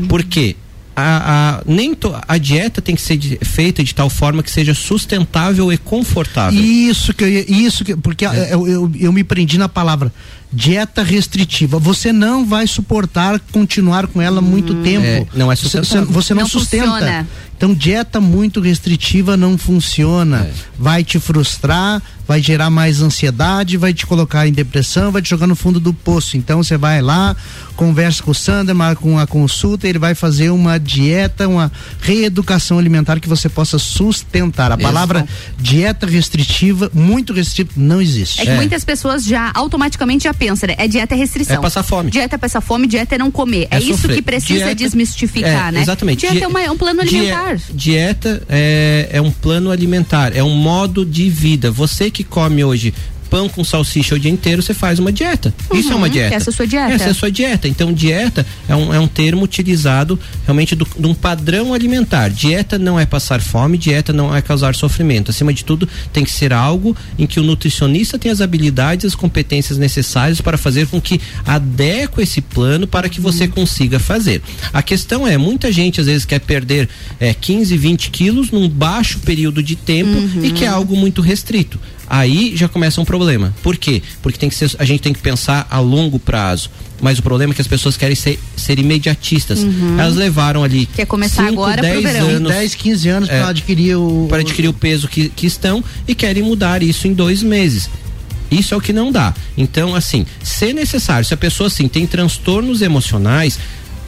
Porque a, a- nem to- a dieta tem que ser de- feita de tal forma que seja sustentável e confortável. Isso que eu isso que porque É. eu, eu, eu me prendi na palavra dieta restritiva. Você não vai suportar continuar com ela muito tempo. É, não é Você- sustentável. Você, você não, Não sustenta. funciona. Então dieta muito restritiva não funciona. Vai te frustrar, vai gerar mais ansiedade, vai te colocar em depressão, vai te jogar no fundo do poço. Então você vai lá, conversa com o Sander, marca uma consulta, ele vai fazer uma dieta, uma reeducação alimentar que você possa sustentar. A Isso. palavra dieta restritiva, muito restritiva, não existe. É que muitas pessoas já automaticamente já pensam, né? É dieta é restrição. É passar fome. Dieta é passar fome, dieta é não comer. É, É isso sofrer. que precisa Dieta- desmistificar, é, né? Exatamente. Dieta Die- é, uma- é um plano alimentar. Dieta é, é um plano alimentar, é um modo de vida. Você que come hoje pão com salsicha o dia inteiro, você faz uma dieta. Isso é uma Uhum, dieta. essa é a sua dieta. Essa é a sua dieta. Então, dieta é um, é um termo utilizado realmente do- de um padrão alimentar. Dieta não é passar fome, dieta não é causar sofrimento. Acima de tudo, tem que ser algo em que o nutricionista tem as habilidades, as competências necessárias para fazer com que adeque esse plano para que você consiga fazer. A questão é, muita gente às vezes quer perder é, 15, 20 quilos num baixo período de tempo e que é algo muito restrito. Aí já começa um problema. Por quê? Porque tem que ser, a gente tem que pensar a longo prazo. Mas o problema é que as pessoas querem ser, ser imediatistas. Uhum. Elas levaram ali. Quer começar cinco, agora pro 10 verão. anos, 10, 15 anos É. para adquirir o. para adquirir o peso que, que estão e querem mudar isso em dois meses. Isso é o que não dá. Então, assim, se necessário, se a pessoa assim tem transtornos emocionais,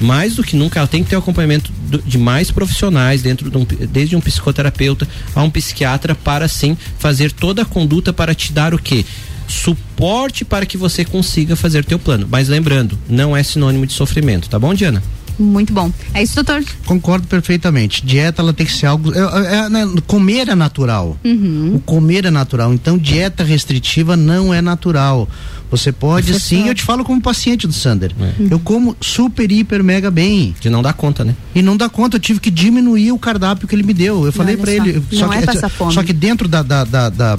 mais do que nunca ela tem que ter o acompanhamento do- de mais profissionais dentro de um, desde um psicoterapeuta a um psiquiatra para sim fazer toda a conduta para te dar o quê? Suporte para que você consiga fazer teu plano. Mas lembrando, não é sinônimo de sofrimento, tá bom, Diana? Muito bom. É isso, doutor? Concordo perfeitamente. Dieta ela tem que ser algo. É, é, né, comer é natural. Uhum. O comer é natural. Então, dieta restritiva não é natural. Você pode É sim, eu te falo como paciente do Sander. Eu como super, hiper, mega bem. Que não dá conta, né? E não dá conta, eu tive que diminuir o cardápio que ele me deu. Eu falei olha pra só. ele. Não é passar fome. só que dentro da, da, da- da-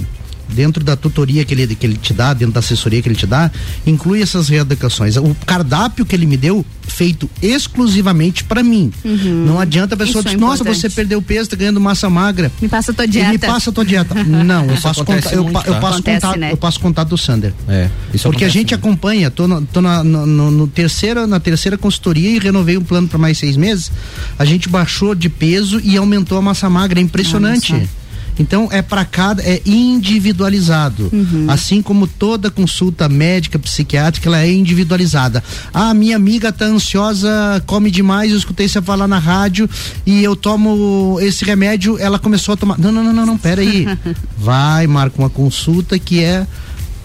dentro da tutoria que ele, que ele te dá, dentro da assessoria que ele te dá, inclui essas reeducações. O cardápio que ele me deu, feito exclusivamente pra mim. Não adianta a pessoa Uhum. É dizer, nossa, importante. você perdeu peso, tá ganhando massa magra. Me passa a tua E dieta. me passa a tua dieta. (laughs) Não, eu Isso passo acontece contato, eu, muito, eu tá? passo Acontece, contato, né? eu passo contato do Sander. É. Isso Porque a gente acompanha, tô, na, tô na, no, no- no terceira, na terceira consultoria e renovei um plano para mais seis meses. A gente baixou de peso e aumentou a massa magra, é impressionante. Só. Então é para cada, é individualizado. Assim como toda consulta médica, psiquiátrica, ela é individualizada. Ah, minha amiga tá ansiosa, come demais, eu escutei você falar na rádio e eu tomo esse remédio, ela começou a tomar. Não, não, não, não, não pera aí. (laughs) Vai, marca uma consulta que é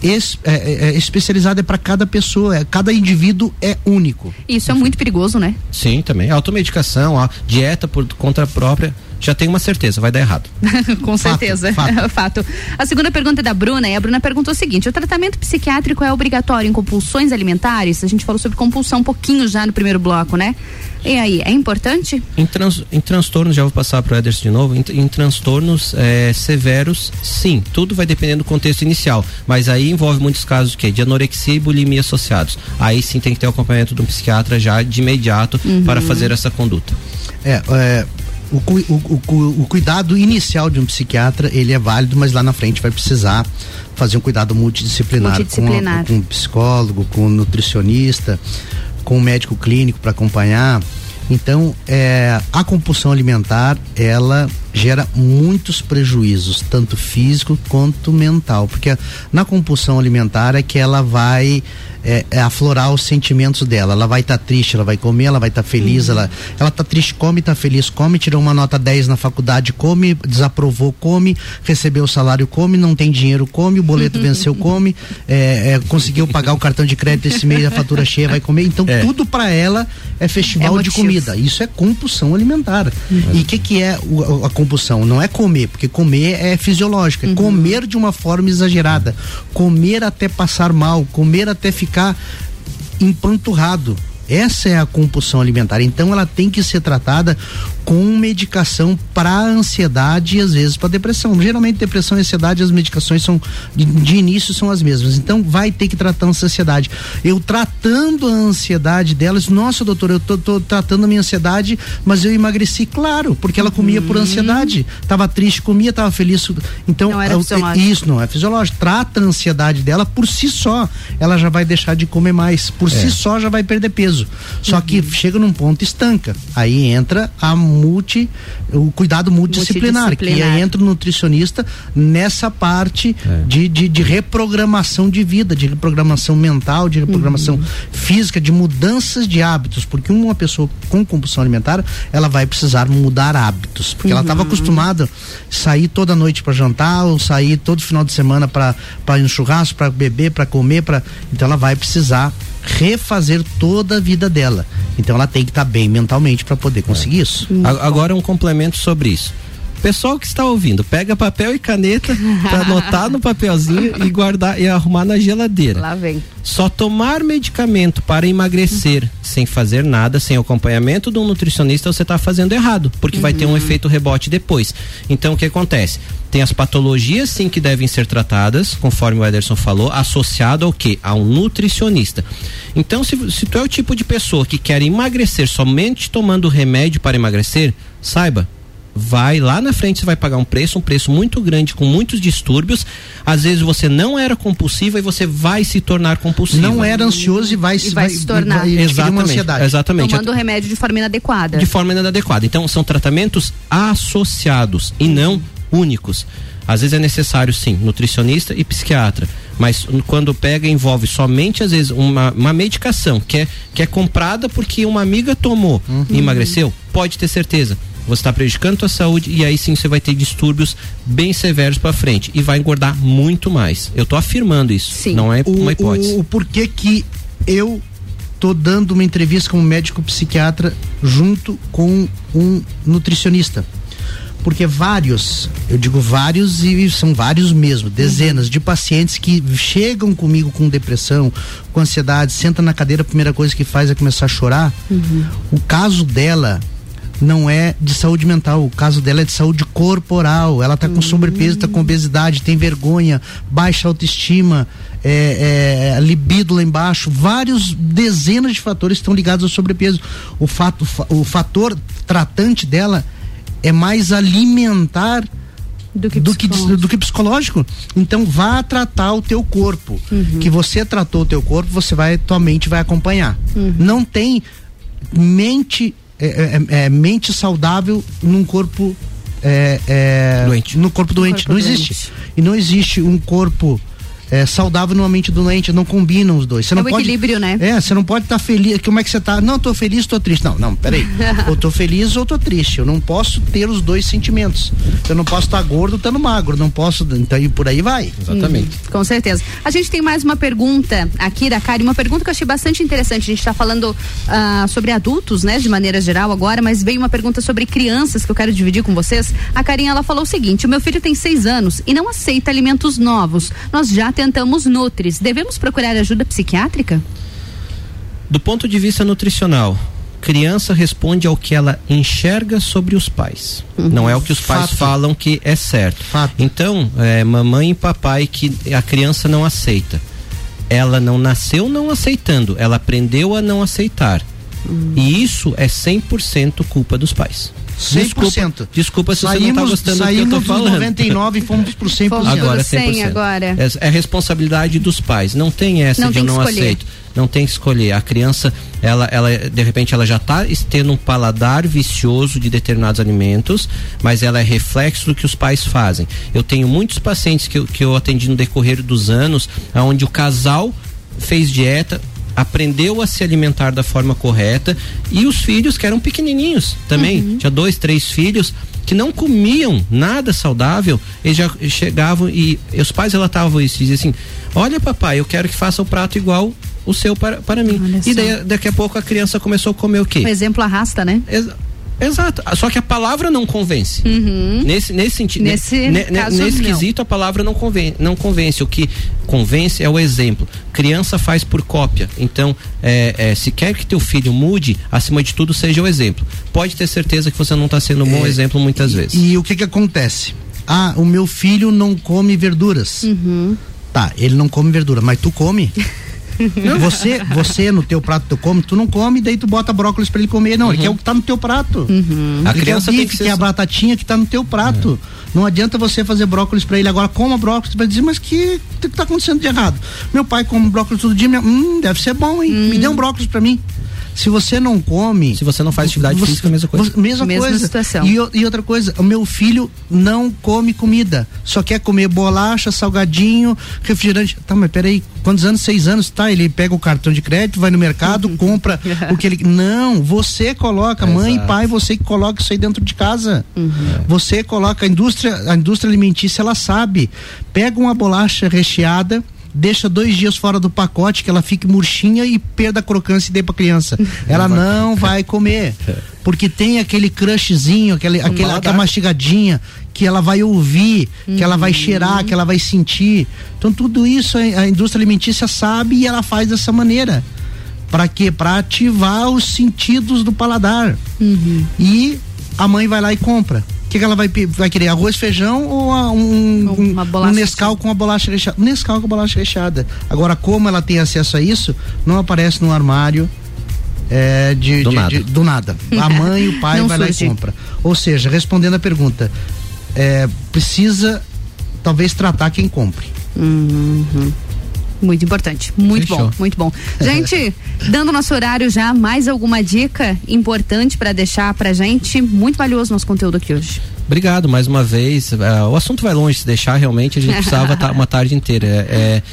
es- é, é, é especializada para cada pessoa, é, cada indivíduo é único. Isso é muito perigoso, né? Sim, também. Automedicação, a dieta por conta própria, já tem uma certeza, vai dar errado. (laughs) Com certeza. fato. (laughs) Fato. A segunda pergunta é da Bruna, e a Bruna perguntou o seguinte: o tratamento psiquiátrico é obrigatório em compulsões alimentares? A gente falou sobre compulsão um pouquinho já no primeiro bloco, né? E aí, é importante? Em, trans- em transtornos, já vou passar para o Ederson de novo, em, em transtornos eh, severos, sim, tudo vai depender do contexto inicial, mas aí envolve muitos casos que de anorexia e bulimia associados. Aí sim tem que ter o acompanhamento de um psiquiatra já de imediato para fazer essa conduta. É, é, o, o, o o cuidado inicial de um psiquiatra, ele é válido, mas lá na frente vai precisar fazer um cuidado multidisciplinar, Multidisciplinar. Com, com um psicólogo, com um nutricionista, com um médico clínico para acompanhar. Então, é, a compulsão alimentar, ela gera muitos prejuízos, tanto físico quanto mental, porque na compulsão alimentar é que ela vai é, é aflorar os sentimentos dela. Ela vai estar triste, ela vai comer, ela vai estar feliz, ela ela tá triste, come, tá feliz, come, tirou uma nota 10 na faculdade, come, desaprovou, come, recebeu o salário, come, não tem dinheiro, come, o boleto (laughs) venceu, come, é, é, conseguiu pagar o cartão de crédito esse mês, a fatura cheia, vai comer. Então É. tudo para ela é festival É de comida. Isso é compulsão alimentar. E o que que é o- a compulsão? Não é comer, porque comer é fisiológico, é comer de uma forma exagerada, comer até passar mal, comer até ficar empanturrado. Essa é a compulsão alimentar. Então ela tem que ser tratada com medicação para ansiedade e às vezes para depressão. Geralmente depressão e ansiedade as medicações são de, de início são as mesmas. Então vai ter que tratar a ansiedade. Eu tratando a ansiedade delas, nossa doutor, eu tô, tô tratando a minha ansiedade, mas eu emagreci, claro, porque ela comia por ansiedade. Tava triste, comia, tava feliz. Então Não era eu- fisiológico. isso não é fisiológico. Trata a ansiedade dela por si só. Ela já vai deixar de comer mais. Por si só já vai perder peso. Só que Uhum. chega num ponto e estanca. Aí entra a multi, o cuidado multidisciplinar, que Multidisciplinar. aí entra o nutricionista nessa parte de, de, de reprogramação de vida, de reprogramação mental, de reprogramação Uhum. física, de mudanças de hábitos. Porque uma pessoa com compulsão alimentar, ela vai precisar mudar hábitos. Porque ela Uhum. estava acostumada a sair toda noite para jantar, ou sair todo final de semana para ir no churrasco, para beber, para comer, para então ela vai precisar refazer toda a vida dela. Então ela tem que estar bem mentalmente para poder conseguir isso. A- Agora um complemento sobre isso. Pessoal que está ouvindo, pega papel e caneta para (laughs) anotar no papelzinho e guardar e arrumar na geladeira. Lá vem. Só tomar medicamento para emagrecer sem fazer nada, sem acompanhamento de um nutricionista, você está fazendo errado, porque vai ter um efeito rebote depois. Então o que acontece? Tem as patologias sim que devem ser tratadas, conforme o Ederson falou, associado ao que? A um nutricionista. Então, se, se tu é o tipo de pessoa que quer emagrecer somente tomando remédio para emagrecer, saiba, vai lá na frente você vai pagar um preço, um preço muito grande com muitos distúrbios. Às vezes você não era compulsiva e você vai se tornar compulsiva. Não era ansioso e vai, E vai se tornar. vai uma Exatamente, ansiedade. exatamente. Tomando o remédio de forma inadequada. De forma inadequada. Então, são tratamentos associados e não únicos. Às vezes é necessário, sim, nutricionista e psiquiatra. Mas quando pega, envolve somente, às vezes, uma, uma medicação que é, que é comprada porque uma amiga tomou e emagreceu, pode ter certeza. Você está prejudicando a tua saúde e aí sim você vai ter distúrbios bem severos para frente e vai engordar muito mais. Eu tô afirmando isso. Sim. Não é o, uma hipótese. o, o porquê que eu tô dando uma entrevista como médico psiquiatra junto com um nutricionista. Porque vários, eu digo vários e são vários mesmo, dezenas de pacientes que chegam comigo com depressão, com ansiedade, senta na cadeira, a primeira coisa que faz é começar a chorar. O caso dela não é de saúde mental, o caso dela é de saúde corporal. Ela tá com sobrepeso, tá com obesidade, tem vergonha, baixa autoestima, é, é, libido lá embaixo, vários dezenas de fatores estão ligados ao sobrepeso. O fato, o fator tratante dela é mais alimentar do que, do que, do que psicológico. Então vá tratar o teu corpo. Que você tratou o teu corpo, você vai, tua mente vai acompanhar. Não tem mente é, é, é, mente saudável num corpo é, é, Doente. no corpo doente. corpo não doente. existe. E não existe um corpo é, saudável numa mente doente. Não combinam os dois. Você É não o pode, equilíbrio, né? É, você não pode estar feliz. Como é que você tá? Não, tô feliz, tô triste. Não, não, peraí. (laughs) eu tô feliz ou tô triste. Eu não posso ter os dois sentimentos. Eu não posso estar gordo estando magro. Não posso. Então, e por aí vai. Exatamente. Com certeza. A gente tem mais uma pergunta aqui da Kari, uma pergunta que eu achei bastante interessante. A gente está falando ah, sobre adultos, né, de maneira geral agora, mas veio uma pergunta sobre crianças que eu quero dividir com vocês. A Karinha ela falou o seguinte: o meu filho tem seis anos e não aceita alimentos novos. Nós já tentamos Nutris. Devemos procurar ajuda psiquiátrica? Do ponto de vista nutricional, criança responde ao que ela enxerga sobre os pais. Não é o que os pais Fato. falam que é certo. Então, é, mamãe e papai que a criança não aceita. Ela não nasceu não aceitando, ela aprendeu a não aceitar. E isso é 100% culpa dos pais. 100%. Desculpa, desculpa se você não saímos, tá gostando do que eu saímos tô dos falando. 99 e fomos pro 100%. Agora Tudo 100%. 100 agora. É, é responsabilidade dos pais. Não tem essa Não de tem eu não escolher. aceito. Não tem que escolher. A criança, ela, ela, de repente, ela já está tendo um paladar vicioso de determinados alimentos, mas ela é reflexo do que os pais fazem. Eu tenho muitos pacientes que eu, que eu atendi no decorrer dos anos, onde o casal fez dieta, aprendeu a se alimentar da forma correta e os filhos que eram pequenininhos também, tinha dois, três filhos que não comiam nada saudável, eles já chegavam e, e os pais relatavam isso, diziam assim, olha papai, eu quero que faça o prato igual o seu para, para mim. E daí, daqui a pouco a criança começou a comer o quê? O exemplo arrasta, né? Ex- Exato. Só que a palavra não convence. Nesse, nesse sentido. Uhum. Nesse ne- caso, nesse não. quesito, a palavra não convence, não convence. O que convence é o exemplo. Criança faz por cópia. Então, é, é, se quer que teu filho mude, acima de tudo, seja o exemplo. Pode ter certeza que você não está sendo um bom exemplo muitas vezes. E o que que acontece? Ah, o meu filho não come verduras. Uhum. Tá, ele não come verdura, mas tu come? (laughs) Você, você no teu prato tu come, tu não come, daí tu bota brócolis pra ele comer. Não, ele quer o que tá no teu prato. A Ele criança quer o tem bife, que ser- quer a batatinha que tá no teu prato. Não adianta você fazer brócolis pra ele agora, coma brócolis, vai dizer, mas que que tá acontecendo de errado? Meu pai come brócolis todo dia, minha, hum, deve ser bom, hein? Me dê um brócolis pra mim. Se você não come. Se você não faz atividade física, é a mesma coisa. você- mesma, Mesma coisa. situação. E, e outra coisa, o meu filho não come comida, só quer comer bolacha, salgadinho, refrigerante. Tá, mas peraí, quantos anos? Seis anos, tá? Ele pega o cartão de crédito, vai no mercado, (laughs) compra o que ele. Não, você coloca, mãe e Exato. pai, você que coloca isso aí dentro de casa. Você coloca, a indústria, a indústria alimentícia, ela sabe. Pega uma bolacha recheada. Deixa dois dias fora do pacote que ela fique murchinha e perda a crocância e dê pra criança. (laughs) Ela não vai comer. Porque tem aquele crushzinho, aquele, aquele, aquela mastigadinha que ela vai ouvir, que ela vai cheirar, que ela vai sentir. Então tudo isso a, indústria alimentícia sabe e ela faz dessa maneira. Para quê? Para ativar os sentidos do paladar. E a mãe vai lá e compra. O que, que ela vai, vai querer? Arroz, feijão ou a- um, um, Uma bolacha um Nescau com a bolacha recheada? Nescau com a bolacha recheada. Agora, como ela tem acesso a isso, não aparece no armário é, de, Do de- nada. de- do nada. A mãe e o pai (laughs) Não vai lá surge. e compra. Ou seja, respondendo a pergunta, é, precisa talvez tratar quem compre. Muito importante. Muito Fechou. bom, muito bom. (laughs) Gente, dando nosso horário já, mais alguma dica importante para deixar pra gente? Muito valioso nosso conteúdo aqui hoje. Obrigado mais uma vez. É, o assunto vai longe, se deixar realmente a gente precisava (laughs) tá uma tarde inteira. É, é,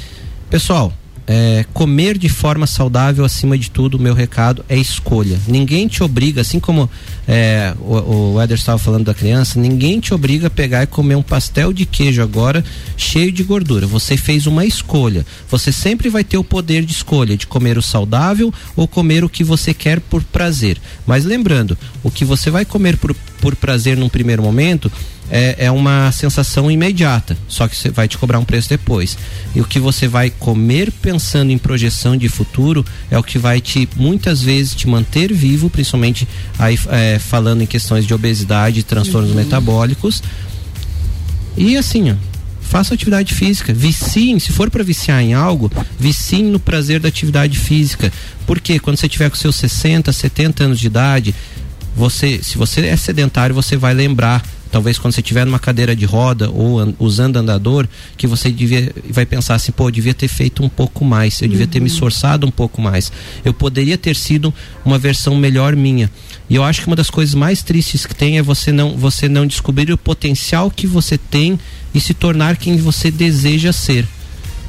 pessoal, é, comer de forma saudável, acima de tudo, o meu recado é escolha. Ninguém te obriga, assim como é, o, o Eder estava falando da criança, ninguém te obriga a pegar e comer um pastel de queijo agora cheio de gordura. Você fez uma escolha. Você sempre vai ter o poder de escolha de comer o saudável ou comer o que você quer por prazer. Mas lembrando, o que você vai comer por, por prazer num primeiro momento é, é uma sensação imediata, só que você vai te cobrar um preço depois. E o que você vai comer pensando em projeção de futuro é o que vai te muitas vezes te manter vivo, principalmente aí é, falando em questões de obesidade, transtornos Uhum. metabólicos. E assim, ó, faça atividade física, viciem, se for para viciar em algo, viciem no prazer da atividade física. Porque quando você tiver com seus 60, 70 anos de idade, você, se você é sedentário, você vai lembrar, talvez quando você estiver numa cadeira de roda ou an- usando andador, que você devia, vai pensar assim, pô, eu devia ter feito um pouco mais, eu devia ter me esforçado um pouco mais, eu poderia ter sido uma versão melhor minha. E eu acho que uma das coisas mais tristes que tem é você não, você não descobrir o potencial que você tem e se tornar quem você deseja ser.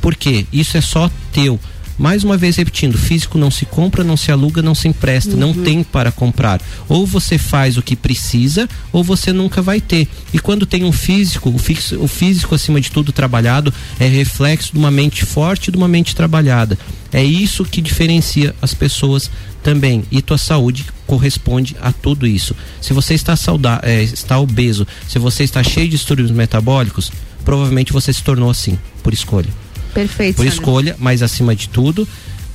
Por quê? Isso é só teu. Mais uma vez repetindo, físico não se compra, não se aluga, não se empresta, não tem para comprar. Ou você faz o que precisa, ou você nunca vai ter. E quando tem um físico, o, fixo, o físico acima de tudo trabalhado é reflexo de uma mente forte e de uma mente trabalhada. É isso que diferencia as pessoas também. E tua saúde corresponde a tudo isso. Se você está saudável, está obeso, se você está cheio de distúrbios metabólicos, provavelmente você se tornou assim, por escolha Perfeito. por Sandra. escolha, mas acima de tudo,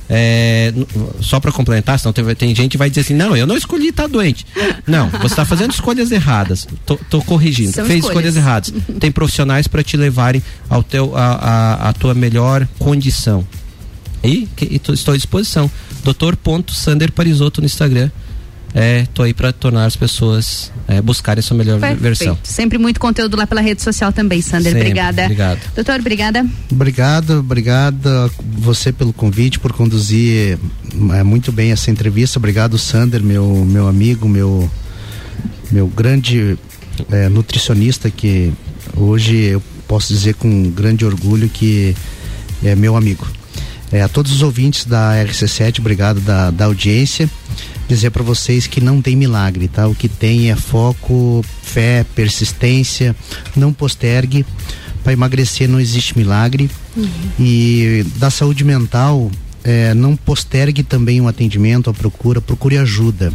é, só para complementar, senão tem, tem gente que vai dizer assim, não, eu não escolhi estar doente. Não, você está fazendo escolhas erradas. Tô, tô corrigindo. São Fez escolhas. escolhas erradas. (laughs) Tem profissionais para te levarem ao teu, a, a, a tua melhor condição. E, que- estou à disposição. Dr. Sander Parisotto no Instagram. É, tô aí para tornar as pessoas é, buscarem a sua melhor Perfeito. versão. Sempre muito conteúdo lá pela rede social também, Sander. Sempre. Obrigada. Obrigado. Doutor, obrigada. Obrigado, obrigado a você pelo convite, por conduzir é, muito bem essa entrevista. Obrigado, Sander, meu, meu amigo, meu, meu grande é, nutricionista que hoje eu posso dizer com grande orgulho que é meu amigo. É, a todos os ouvintes da RC7, obrigado da, da audiência. Dizer para vocês que não tem milagre, tá? O que tem é foco, fé, persistência. Não postergue. Para emagrecer não existe milagre. E da saúde mental, é, não postergue também um atendimento, a procura, procure ajuda.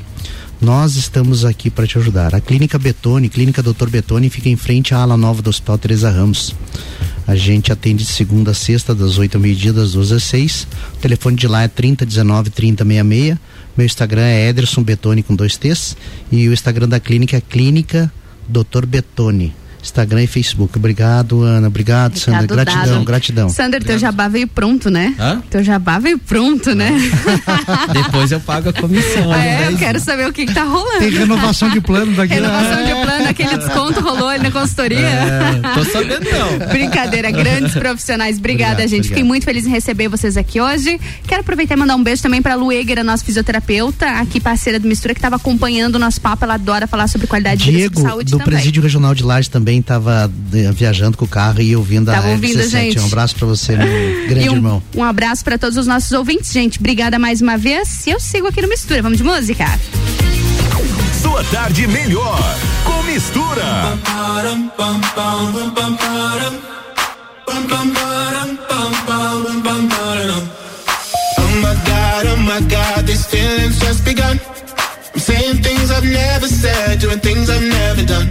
Nós estamos aqui para te ajudar. A Clínica Betone, Clínica Doutor Betone, fica em frente à ala nova do Hospital Teresa Ramos. A gente atende de segunda a sexta, das 8 ao meio-dia, das 12 às 6. O telefone de lá é 3019 3066. Meu Instagram é Ederson Betone com dois T's. E o Instagram da clínica é Clínica Doutor Betone. Instagram e Facebook. Obrigado, Ana. Obrigado, Sandra. Recado Gratidão, dado. gratidão. Sander, teu jabá veio pronto, né? Hã? Teu jabá veio pronto, né? (laughs) Depois eu pago a comissão. é, eu quero saber o que, que tá rolando. Tem renovação de plano daqui. Renovação de plano, aquele desconto rolou ali na consultoria. É, tô sabendo não. Brincadeira, grandes profissionais. Obrigada, Obrigado, gente. Fiquei obrigado. muito feliz em receber vocês aqui hoje. Quero aproveitar e mandar um beijo também pra Lu Eger, a nossa fisioterapeuta, aqui parceira do Mistura, que estava acompanhando o nosso papo. Ela adora falar sobre qualidade de vida e Diego, sobre saúde do também. Presídio Regional de Lages, também estava viajando com o carro e ouvindo Tava a ouvindo, RC7. gente. Um abraço pra você, meu grande e um, irmão. um abraço pra todos os nossos ouvintes, gente. Obrigada mais uma vez. E eu sigo aqui no Mistura. Vamos de música? Sua tarde melhor com mistura. Oh my god, oh my god, these feelings just begun. I'm saying things I've never said, doing things I've never done.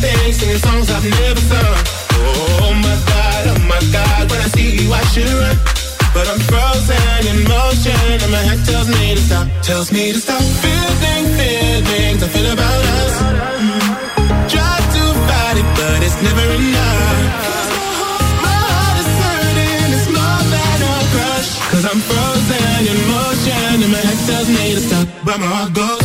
thing, singing songs I've never sung. Oh my God, oh my God, when I see you I should run. But I'm frozen in motion and my head tells me to stop, tells me to stop. Feeling, feelings I feel about us. Try to fight it, but it's never enough. My heart is hurt, and it's more than a Cause I'm frozen in motion and my head tells me to stop But my heart goes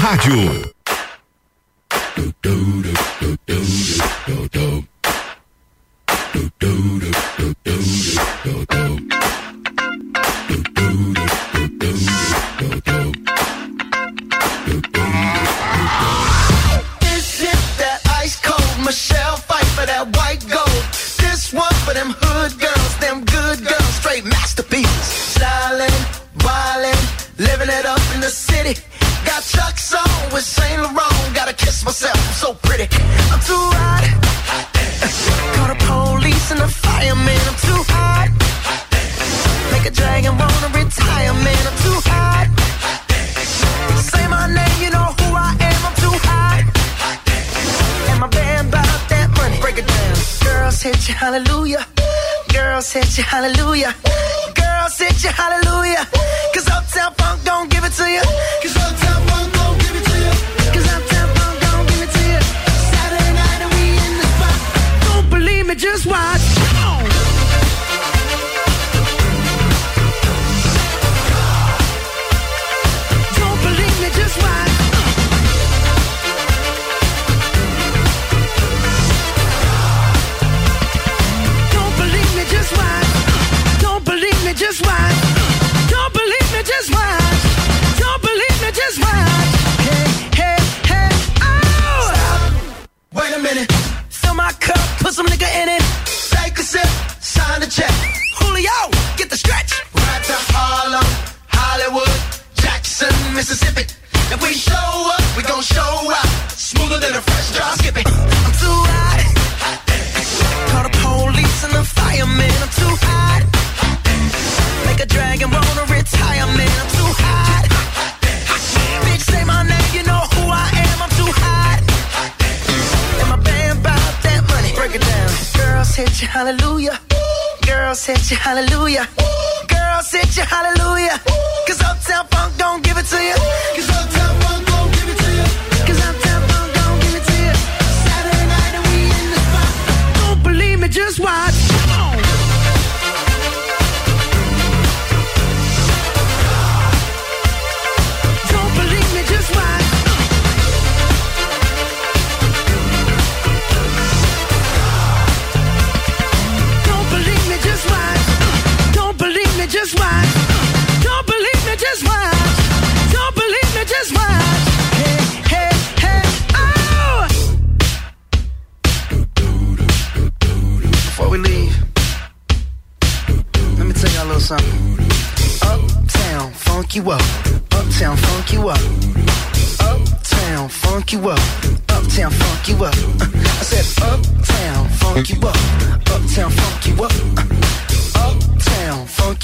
rádio.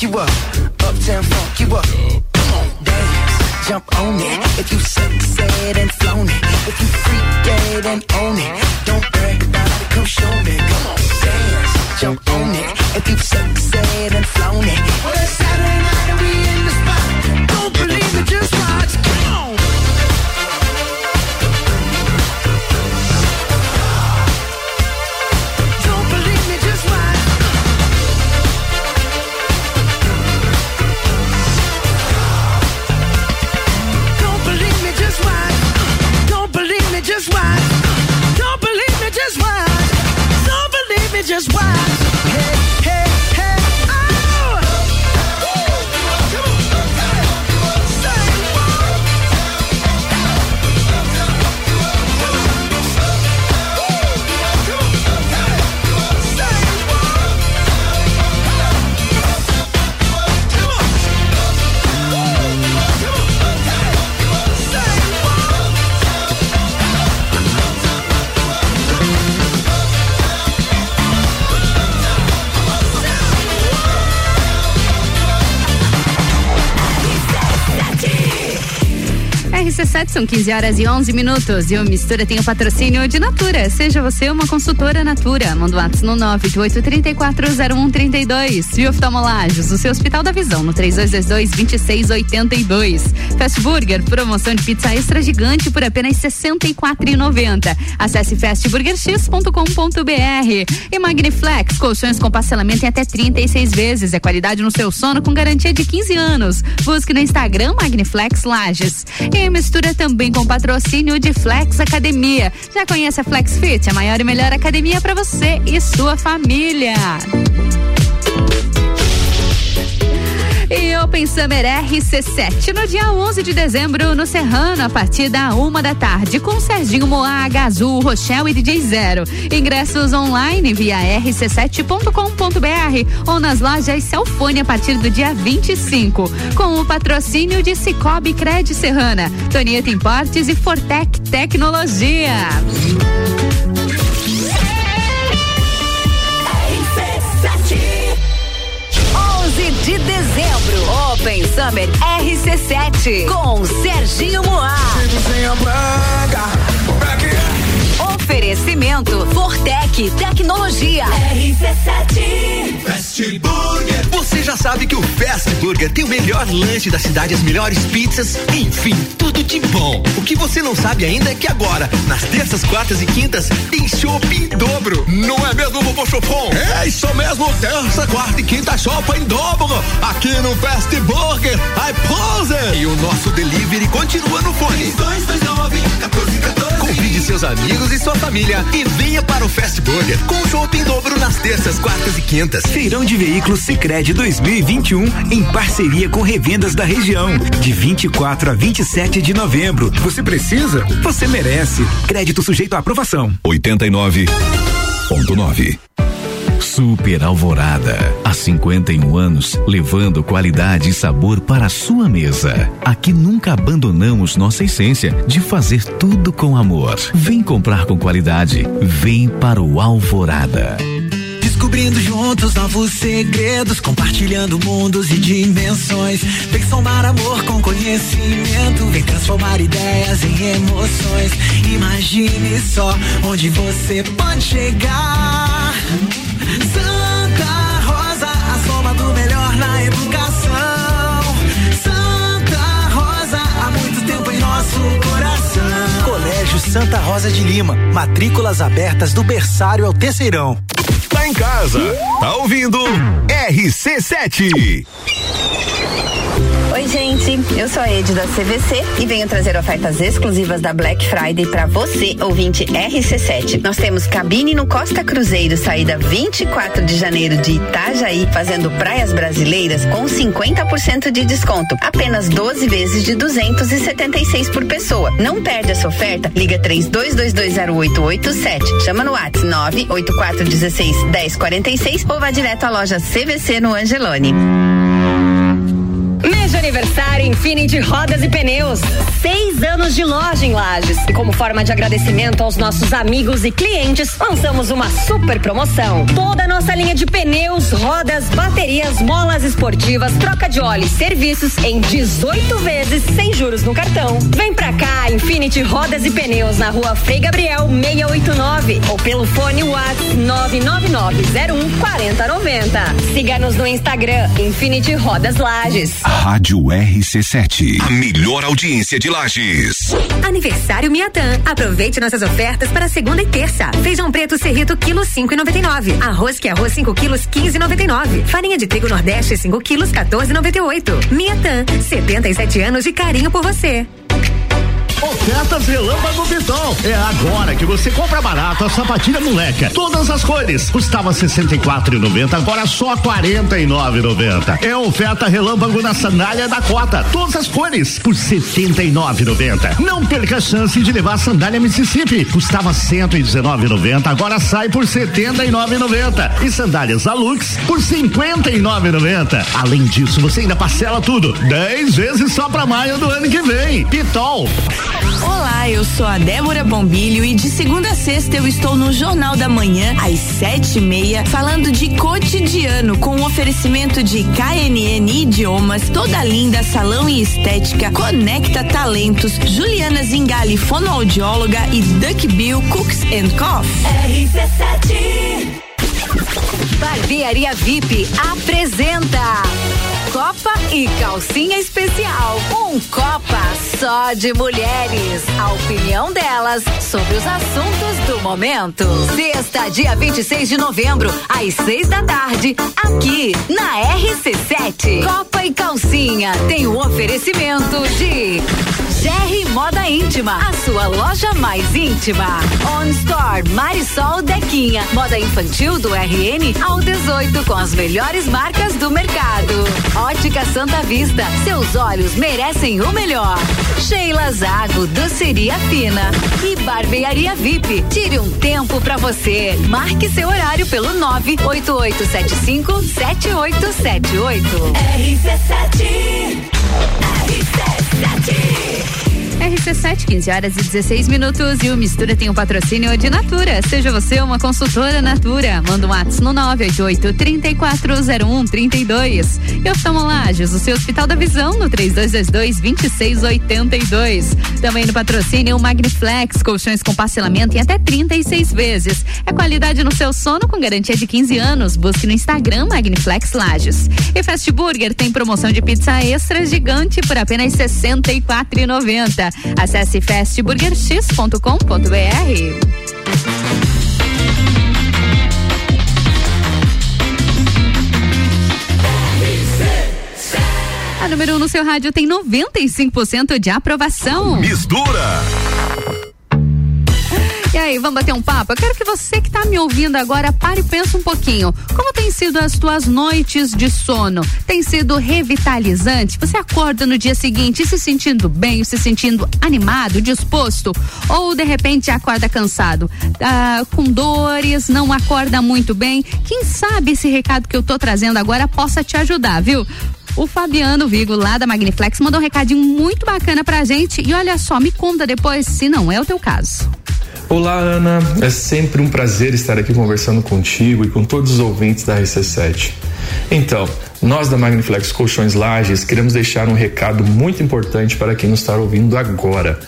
you up. Uptown funk you up. Come on, dance. Jump on it. If you são 15 horas e 11 minutos. E o Mistura tem o patrocínio de Natura. Seja você uma consultora Natura. Manda um WhatsApp no 988340132. E oftalmolagens, o seu Hospital da Visão, no 3222-2682. Fast Burger, promoção de pizza extra gigante por apenas R$ 64,90. Acesse fastburgerx.com.br. E Magniflex, colchões com parcelamento em até 36 vezes. É qualidade no seu sono com garantia de 15 anos. Busque no Instagram Magniflex Lages. E mistura também com patrocínio de Flex Academia. Já conhece a Flex Fit, a maior e melhor academia para você e sua família. E Open Summer RC7 no dia 11 de dezembro no Serrano a partir da uma da tarde com Serginho Moaga, Azul, Rochelle e DJ Zero. Ingressos online via rc7.com.br ou nas lojas Celfone a partir do dia 25 com o patrocínio de Cicobi Cred Serrana, Tonieta Importes e Fortec Tecnologia. 11 de dezembro, Open Summer RC7 com Serginho Moá. Oferecimento Fortec Tecnologia. RC7 Fast Burger. Você já sabe que o Fast Burger tem o melhor lanche da cidade, as melhores pizzas, enfim, tudo de bom. O que você não sabe ainda é que agora, nas terças, quartas e quintas, tem chopp em dobro. Não é mesmo, Vovô Chopon? É isso mesmo, terça, quarta e quinta chopp em dobro. Aqui no Fast Burger, I pose. E o nosso delivery continua no fone. 229 1414. Convide seus amigos e sua família e venha para o Fast Burger com chopp em dobro nas terças, quartas e quintas. Feirão de Veículos Sicredi 2021 em parceria com revendas da região, de 24 a 27 de novembro. Você precisa? Você merece. Crédito sujeito à aprovação. 89.9 Super Alvorada. Há 51 anos, levando qualidade e sabor para a sua mesa. Aqui nunca abandonamos nossa essência de fazer tudo com amor. Vem comprar com qualidade. Vem para o Alvorada. Descobrindo juntos novos segredos, compartilhando mundos e dimensões. Vem somar amor com conhecimento, vem transformar ideias em emoções. Imagine só onde você pode chegar. Santa Rosa, a soma do melhor na educação. Santa Rosa, há muito tempo em nosso coração. Colégio Santa Rosa de Lima, matrículas abertas do berçário ao terceirão. Tá em casa, tá ouvindo RC7. Oi, gente. Eu sou a Ed da CVC e venho trazer ofertas exclusivas da Black Friday para você, ouvinte RC7. Nós temos cabine no Costa Cruzeiro, saída 24 de janeiro de Itajaí, fazendo praias brasileiras com 50% de desconto. Apenas 12 vezes de 276 por pessoa. Não perde essa oferta. Liga 32220887. Chama no WhatsApp 98416 1046 ou vá direto à loja CVC no Angelone. De aniversário Infinity Rodas e Pneus. Seis anos de loja em Lages. E como forma de agradecimento aos nossos amigos e clientes, lançamos uma super promoção. Toda a nossa linha de pneus, rodas, baterias, molas esportivas, troca de óleo e serviços em 18 vezes sem juros no cartão. Vem pra cá, Infinity Rodas e Pneus na rua Frei Gabriel 689 ou pelo fone WhatsApp 99901 4090. Siga-nos no Instagram Infinity Rodas Lages. Rádio RC7. A melhor audiência de Lages. Aniversário Miatã. Aproveite nossas ofertas para segunda e terça. Feijão preto serrito quilo cinco e noventa e nove. Arroz que é arroz 5 quilos quinze e noventa e nove. Farinha de trigo nordeste 5 quilos 14 e noventa e oito. Miatã. 77 anos de carinho por você. Ofertas Relâmpago Pitol. É agora que você compra barato a sapatilha moleca. Todas as cores. Custava 64,90, agora só 49,90. É oferta Relâmpago na sandália da Cota. Todas as cores por 79,90. Não perca a chance de levar a sandália Mississippi. Custava 119,90, agora sai por 79,90. E sandálias Alux por 59,90. Além disso, você ainda parcela tudo 10 vezes só pra maio do ano que vem. Pitol. Olá, eu sou a Débora Bombilho e de segunda a sexta eu estou no Jornal da Manhã, às sete e meia, falando de cotidiano, com o oferecimento de KNN Idiomas, Toda Linda Salão e Estética, Conecta Talentos, Juliana Zingali, fonoaudióloga e Duck Bill Cooks and Coffee. RC7 Barbearia VIP apresenta Copa e Calcinha Especial. Um Copa só de mulheres. A opinião delas sobre os assuntos do momento. Sexta, dia 26 de novembro, às seis da tarde, aqui na RC7. Copa e Calcinha tem o oferecimento de GR Moda Íntima, a sua loja mais íntima. On Store Marisol Dequinha, moda infantil do RN ao 18 com as melhores marcas do mercado. Ótica Santa Vista, seus olhos merecem o melhor. Sheila Zago, doceria fina e barbearia VIP. Tire um tempo pra você. Marque seu horário pelo 98875 7878. RC7 RC7, Zeki! 15 horas e 16 minutos e o Mistura tem o um patrocínio de Natura. Seja você uma consultora Natura. Manda um WhatsApp no 988 3401 32. E oftalmolages, o seu Hospital da Visão no 3222 2682. Também no patrocínio Magniflex, colchões com parcelamento em até 36 vezes. É qualidade no seu sono com garantia de 15 anos. Busque no Instagram Magniflex Lages. E Fast Burger tem promoção de pizza extra gigante por apenas R$ 64,90. Acesse fastburgerx.com.br. A número 1 um no seu rádio tem 95% de aprovação. Mistura. E aí, vamos bater um papo? Eu quero que você que está me ouvindo agora pare e pense um pouquinho. Como tem sido as tuas noites de sono? Tem sido revitalizante? Você acorda no dia seguinte se sentindo bem, se sentindo animado, disposto? Ou de repente acorda cansado? Ah, com dores, não acorda muito bem? Quem sabe esse recado que eu tô trazendo agora possa te ajudar, viu? O Fabiano Vigo, lá da Magniflex, mandou um recadinho muito bacana pra gente. E olha só, me conta depois se não é o teu caso. Olá, Ana. É sempre um prazer estar aqui conversando contigo e com todos os ouvintes da RC7. Então, nós da Magniflex Colchões Lages queremos deixar um recado muito importante para quem nos está ouvindo agora.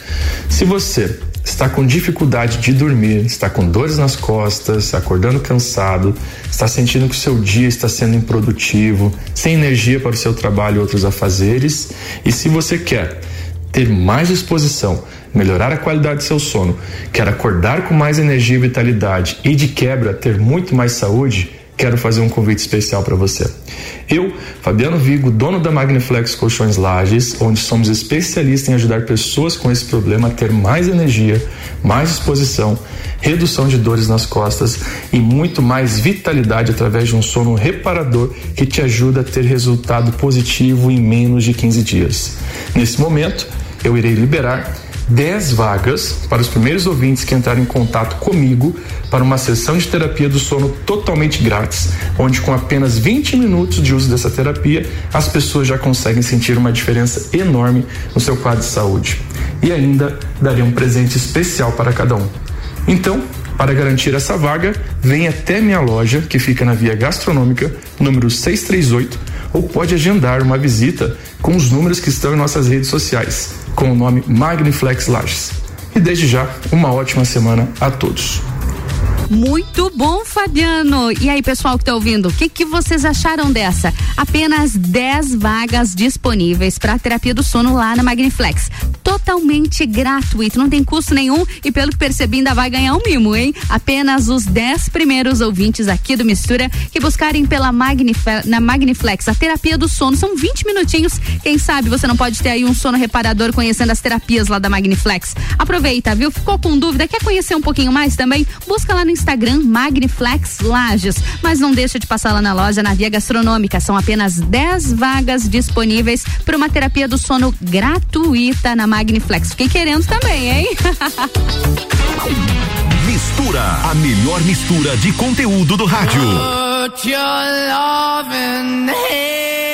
Se você está com dificuldade de dormir, está com dores nas costas, acordando cansado, está sentindo que o seu dia está sendo improdutivo, sem energia para o seu trabalho e outros afazeres, e se você quer ter mais disposição, melhorar a qualidade do seu sono, quer acordar com mais energia e vitalidade e de quebra ter muito mais saúde, quero fazer um convite especial para você. Eu, Fabiano Vigo, dono da Magniflex Colchões Lages, onde somos especialistas em ajudar pessoas com esse problema a ter mais energia, mais disposição, redução de dores nas costas e muito mais vitalidade através de um sono reparador que te ajuda a ter resultado positivo em menos de 15 dias. Nesse momento, eu irei liberar 10 vagas para os primeiros ouvintes que entrarem em contato comigo para uma sessão de terapia do sono totalmente grátis, onde com apenas 20 minutos de uso dessa terapia, as pessoas já conseguem sentir uma diferença enorme no seu quadro de saúde. E ainda darei um presente especial para cada um. Então, para garantir essa vaga, venha até minha loja, que fica na Via Gastronômica, número 638, ou pode agendar uma visita com os números que estão em nossas redes sociais, com o nome Magniflex Lages. E desde já, uma ótima semana a todos. Muito bom, Fabiano. E aí, pessoal que está ouvindo, o que, que vocês acharam dessa? Apenas 10 vagas disponíveis para terapia do sono lá na Magniflex. Totalmente gratuito, não tem custo nenhum e pelo que percebi ainda vai ganhar um mimo, hein? Apenas os 10 primeiros ouvintes aqui do Mistura que buscarem pela Magniflex, na Magniflex a terapia do sono. São 20 minutinhos. Quem sabe você não pode ter aí um sono reparador conhecendo as terapias lá da Magniflex. Aproveita, viu? Ficou com dúvida? Quer conhecer um pouquinho mais também? Busca lá no Instagram Magniflex Lages. Mas não deixa de passar lá na loja, na Via Gastronômica. São apenas 10 vagas disponíveis para uma terapia do sono gratuita na Magniflex. Fiquei querendo também, hein? (laughs) Mistura, a melhor mistura de conteúdo do rádio. Put your loving hand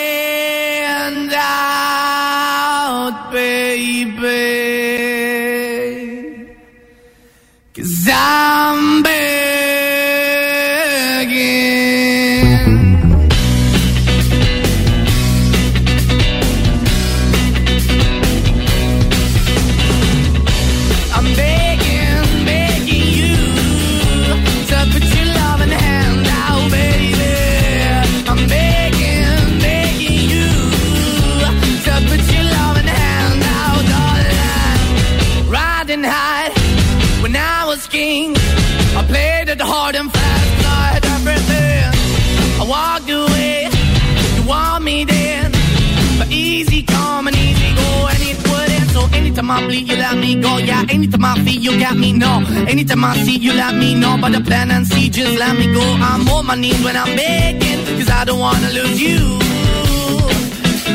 anytime I bleed, you let me go. Yeah, anytime I feel, you got me. No, anytime I see, you let me know. But the plan and see, just let me go. I'm on my knees when I'm begging, cause I don't wanna lose you.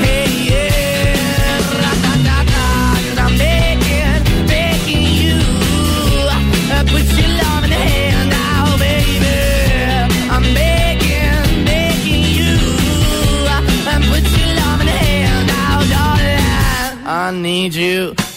Hey, yeah, ra-da-da-da, 'cause I'm begging, begging you. Uh, Put your love in the hand now, baby. I'm begging, begging you. Uh, Put your love in hand now, darling. I need you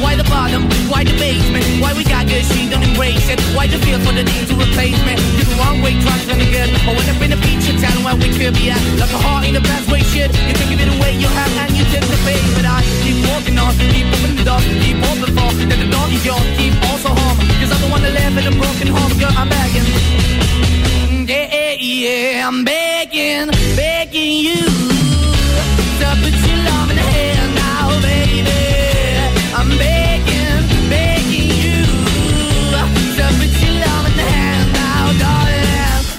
why the bottom, why the basement, why we got good, she don't embrace it. Why the feel for the need to replace me? You're the wrong way, trying to good. I went up in a feature town where we could be at. Like a heart in a best way, shit. You can give it away, you have, and you take the bait. But I keep walking on, keep opening the door, keep open for that the door is yours, keep also home. Cause I'm the one that live in a broken home, girl, I'm begging. Yeah, yeah, yeah, I'm begging, begging you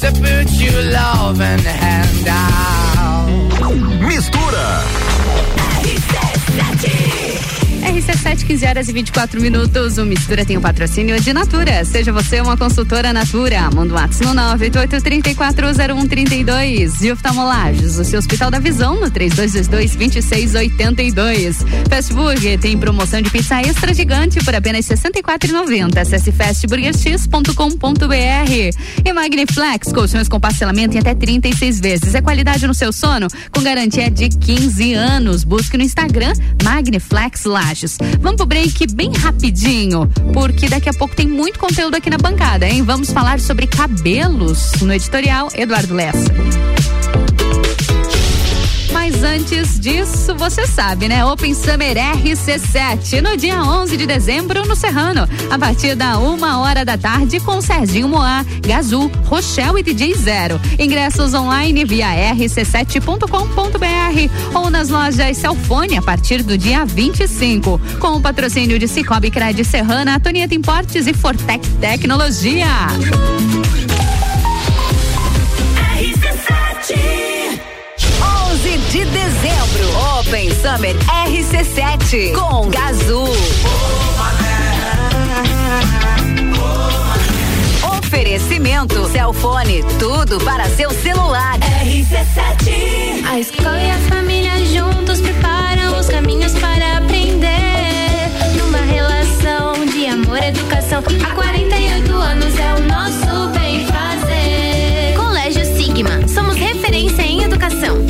To put your loving hand out, 15 horas e 24 minutos. O Mistura tem o patrocínio de Natura. Seja você uma consultora Natura. Manda um WhatsApp no 988340132. E oftalmolagens, o seu Hospital da Visão no 3222-2682. Fast Burger tem promoção de pizza extra gigante por apenas R$ 64,90. Acesse fastburgerx.com.br. E Magniflex, colchões com parcelamento em até 36 vezes. É qualidade no seu sono com garantia de 15 anos. Busque no Instagram Magniflex Lages. Vamos pro break bem rapidinho, porque daqui a pouco tem muito conteúdo aqui na bancada, hein? Vamos falar sobre cabelos no editorial Eduardo Lessa. Mas antes disso, você sabe, né? Open Summer RC7, no dia 11 de dezembro, no Serrano, a partir da uma hora da tarde, com Serginho Moá, Gazul, Rochelle e DJ Zero. Ingressos online via rc7.com.br ou nas lojas Celfone a partir do dia 25. Com o patrocínio de Cicobi Cred Serrana, Antonieta Importes e Fortec Tecnologia. RC7 11 de dezembro, Open Summer RC7 com Gazul. Oferecimento Celfone, tudo para seu celular. RC7 A escola e a família juntos preparam os caminhos para aprender. Numa relação de amor e educação, há 48 anos é o nosso bem fazer. Colégio Sigma, somos referência em educação.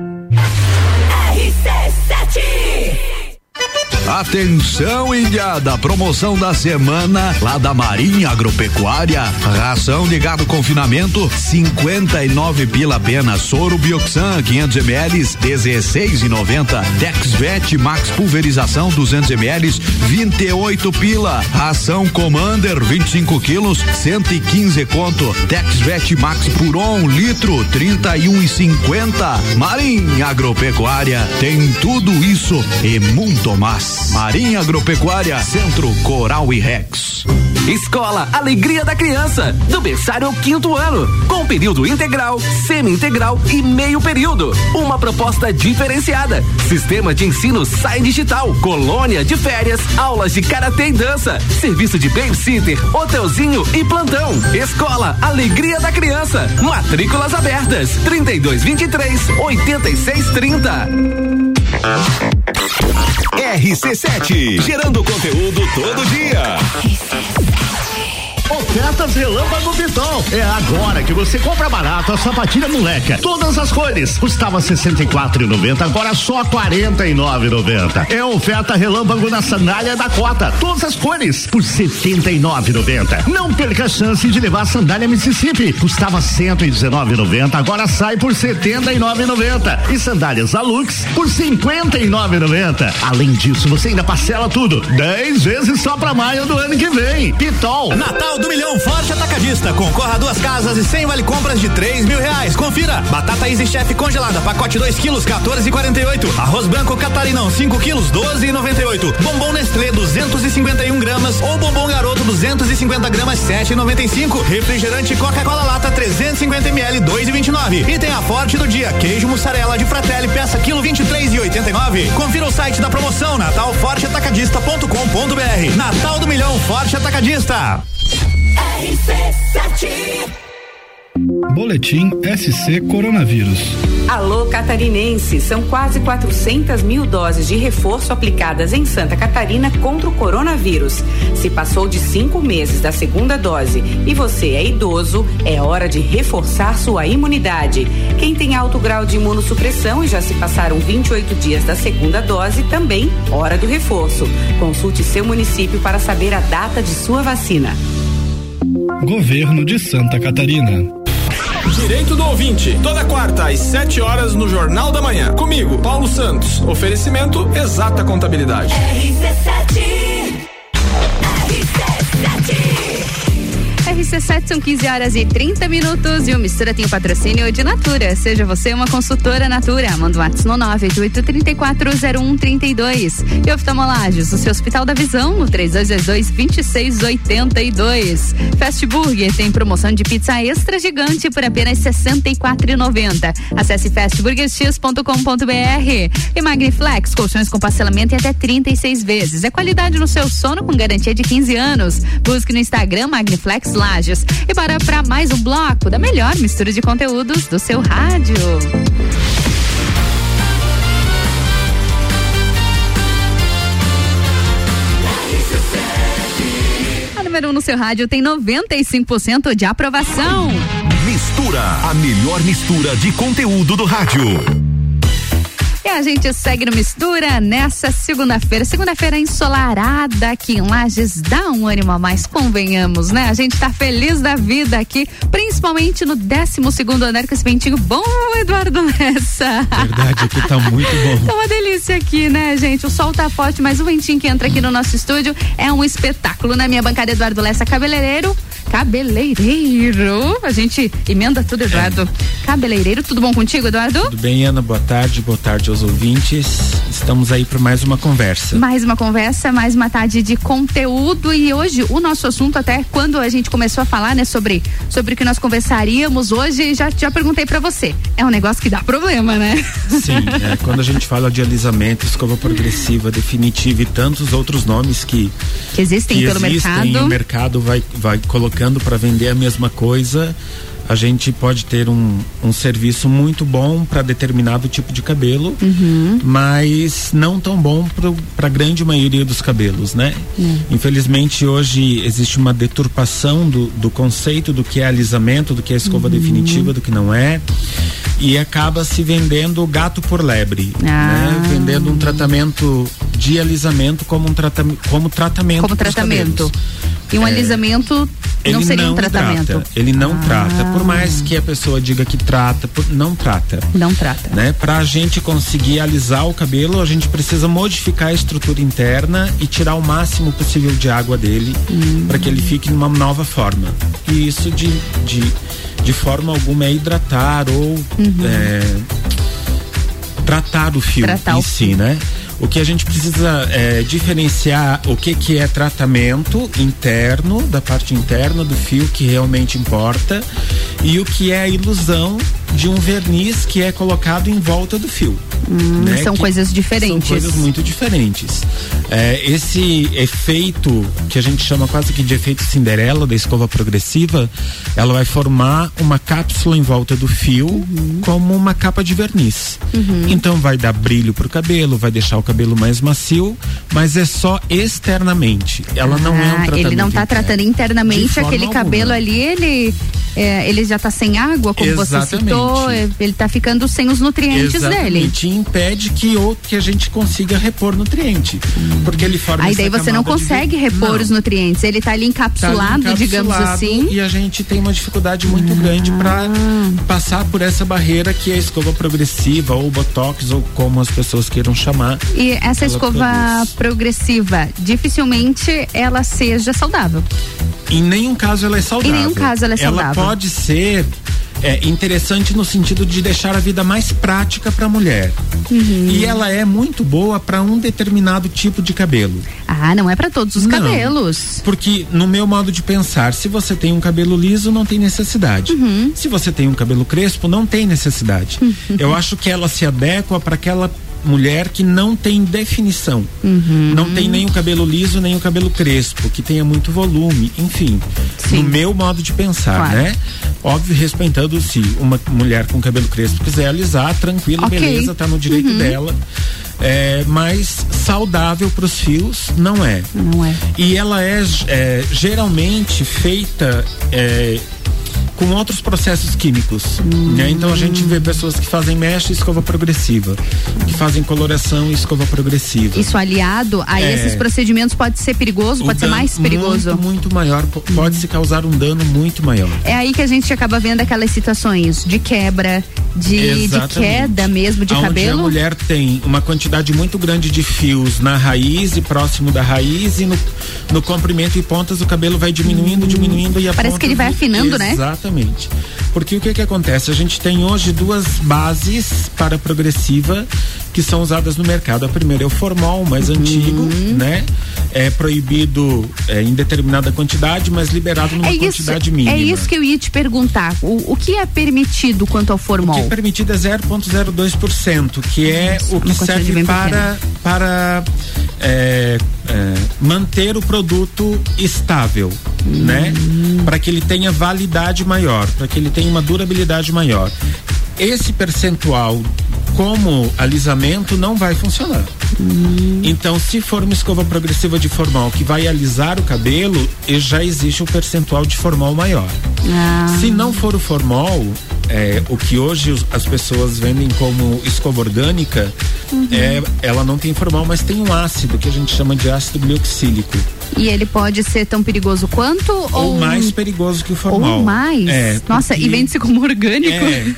Atenção, Indiada! Promoção da semana lá da Marinha Agropecuária. Ração de gado confinamento, 59 pila pena. Soro Bioxan, 500 ml, 16,90. Dexvet Max Pulverização, 200 ml, 28 pila. Ração Commander, 25 quilos, 115 conto. Dexvet Max Puron, litro, 31,50. Marinha Agropecuária tem tudo isso e muito mais. Marinha Agropecuária, Centro Coral e Rex. Escola Alegria da Criança, do berçário ao quinto ano, com período integral, semi-integral e meio período. Uma proposta diferenciada. Sistema de ensino Sai Digital, colônia de férias, aulas de karatê e dança, serviço de babysitter, hotelzinho e plantão. Escola Alegria da Criança, matrículas abertas, 3223 8630. RC7, gerando conteúdo todo dia. Ofertas Relâmpago Pitol. É agora que você compra barato a sapatilha moleca. Todas as cores. Custava R$ 64,90, agora só R$ 49,90. É oferta Relâmpago na sandália da Cota. Todas as cores por R$ 79,90. Não perca a chance de levar a sandália Mississippi. Custava R$ 119,90, agora sai por R$ 79,90. E sandálias Alux por R$ 59,90. Além disso, você ainda parcela tudo. 10 vezes só pra maio do ano que vem. Pitol. Natal do Milhão Forte Atacadista. Concorra a duas casas e 100 vale compras de 3 mil reais. Confira. Batata Easy Chef congelada, pacote 2 quilos, 14,48. Arroz branco Catarinão, 5 quilos, 12,98. Bombom Nestlé, 251 gramas. Ou bombom garoto, 250 gramas, 7,95. Refrigerante Coca-Cola Lata, 350 ml, 2,29. E tem a Forte do dia. Queijo mussarela de Fratelli, peça quilo 23,89. Confira o site da promoção natalforteatacadista.com.br. Natal do Milhão Forte Atacadista. RC7 Boletim SC Coronavírus. Alô Catarinense, são quase 400 mil doses de reforço aplicadas em Santa Catarina contra o coronavírus. Se passou de cinco meses da segunda dose e você é idoso, é hora de reforçar sua imunidade. Quem tem alto grau de imunossupressão e já se passaram 28 dias da segunda dose, também hora do reforço. Consulte seu município para saber a data de sua vacina. Governo de Santa Catarina. Direito do ouvinte, toda quarta às 7 horas no Jornal da Manhã. Comigo, Paulo Santos. Oferecimento Exata Contabilidade. RC7 são 15 horas e 30 minutos e o Mistura tem o patrocínio de Natura. Seja você uma consultora Natura. Manda um WhatsApp no 988340132. E oftalmolages, o seu Hospital da Visão, no 3222-2682. Fast Burger tem promoção de pizza extra gigante por apenas R$ 64,90. Acesse fastburgerx.com.br. E Magniflex, colchões com parcelamento em até 36 vezes. É qualidade no seu sono com garantia de 15 anos. Busque no Instagram Magniflex Lages. E bora para mais um bloco da melhor mistura de conteúdos do seu rádio. A número 1 um no seu rádio tem 95% de aprovação. Mistura, a melhor mistura de conteúdo do rádio. E a gente segue no Mistura nessa segunda-feira. Segunda-feira ensolarada aqui em Lages. Dá um ânimo a mais, convenhamos, né? A gente tá feliz da vida aqui, principalmente no 12 segundo andar com esse ventinho bom, Eduardo Nessa. Verdade, aqui tá muito bom. (laughs) Tá uma delícia aqui, né, gente? O sol tá forte, mas o ventinho que entra aqui no nosso estúdio é um espetáculo. Na minha bancada, Eduardo Lessa, cabeleireiro. Cabeleireiro. A gente emenda tudo, Eduardo. Cabeleireiro, tudo bom contigo, Eduardo? Tudo bem, Ana? Boa tarde, boa tarde aos ouvintes. Estamos aí para mais uma conversa. Mais uma conversa, mais uma tarde de conteúdo e hoje o nosso assunto até quando a gente começou a falar, né, sobre sobre o que nós conversaríamos hoje, já já perguntei para você. É um negócio que dá problema, né? Sim, é, quando a gente fala de alisamento, escova progressiva, definitiva e tantos outros nomes que que existem que pelo existem, mercado. O mercado vai vai colocando para vender a mesma coisa. A gente pode ter um, um serviço muito bom para determinado tipo de cabelo, Uhum. mas não tão bom para a grande maioria dos cabelos, né? Infelizmente hoje existe uma deturpação do, do conceito do que é alisamento, do que é escova Uhum. definitiva, do que não é. E acaba se vendendo gato por lebre, Ah. né? Vendendo um tratamento de alisamento como um tratamento como tratamento Como tratamento. E um É, alisamento não seria não um tratamento. Hidrata, ele não Ah. trata, por mais que a pessoa diga que trata, não trata. Não trata. Né? Pra gente conseguir alisar o cabelo, a gente precisa modificar a estrutura interna e tirar o máximo possível de água dele Hum. para que ele fique numa nova forma. E isso de, de, de forma alguma é hidratar ou é, tratar o fio Tratar em o si, né? O que a gente precisa é diferenciar o que que é tratamento interno, da parte interna do fio que realmente importa, e o que é a ilusão de um verniz que é colocado em volta do fio. Hum, né? são Que coisas diferentes. São coisas muito diferentes. É, esse efeito que a gente chama quase que de efeito Cinderela da escova progressiva, ela vai formar uma cápsula em volta do fio Uhum. como uma capa de verniz. Então vai dar brilho pro cabelo, vai deixar o cabelo mais macio, mas é só externamente. Ela não é um Ah, tratamento. ele não está tratando De internamente aquele alguma. cabelo ali, ele é, ele já está sem água, como você Exatamente. citou, é, ele está ficando sem os nutrientes dele. Exatamente, e impede que ou que a gente consiga repor nutriente, porque ele forma Aí daí você não de consegue ver- repor Não. os nutrientes, ele está ali encapsulado, Tá ali digamos encapsulado assim. E a gente tem uma dificuldade muito grande para passar por essa barreira que é a escova progressiva ou botox ou como as pessoas queiram chamar. E essa ela escova progressiva, dificilmente ela seja saudável. Em nenhum caso ela é saudável. Em nenhum caso ela é saudável. Ela pode ser é, interessante no sentido de deixar a vida mais prática para a mulher. Uhum. E ela é muito boa para um determinado tipo de cabelo. Ah, não é para todos os Não. cabelos. Porque, no meu modo de pensar, se você tem um cabelo liso, não tem necessidade. Uhum. Se você tem um cabelo crespo, não tem necessidade. Eu acho que ela se adequa para aquela mulher que não tem definição. Uhum. Não tem nem o cabelo liso, nem o cabelo crespo, que tenha muito volume, enfim. No meu modo de pensar, Claro. né? Óbvio, respeitando se uma mulher com cabelo crespo quiser alisar, tranquilo, Ok. beleza, tá no direito Uhum. dela. É, mas saudável para os fios não é. Não é. E ela é, é, geralmente feita é, com outros processos químicos. né? Então a gente vê pessoas que fazem mecha e escova progressiva, que fazem coloração e escova progressiva. Isso aliado a É. esses procedimentos pode ser perigoso, pode ser mais perigoso. Muito, muito maior. po- Pode se causar um dano muito maior. É aí que a gente acaba vendo aquelas situações de quebra, de, de queda mesmo de Onde a cabelo. mulher tem uma quantidade muito grande de fios na raiz e próximo da raiz e no, no comprimento e pontas o cabelo vai diminuindo, diminuindo e a Parece que ele vai afinando, né? Exatamente. Porque o que que acontece? A gente tem hoje duas bases para progressiva que são usadas no mercado. A primeira é o formol, mais Uhum. antigo, né? É proibido é, em determinada quantidade, mas liberado numa É isso, quantidade mínima. é isso que eu ia te perguntar. O, o que é permitido quanto ao formol? O que é permitido é 0,02%, que é o que serve para, para é, é, manter o produto estável, né? Para que ele tenha validade maior, para que ele tenha uma durabilidade maior. Esse percentual, como alisamento, não vai funcionar. Então, se for uma escova progressiva de formal que vai alisar o cabelo, e já existe um percentual de formal maior. Ah. Se não for o formol, é, o que hoje as pessoas vendem como escova orgânica, Uhum. é, ela não tem formal, mas tem um ácido que a gente chama de ácido glioxílico. E ele pode ser tão perigoso quanto ou, Ou mais perigoso que o formal. Ou mais? É, Nossa, porque- e vende-se como orgânico? É.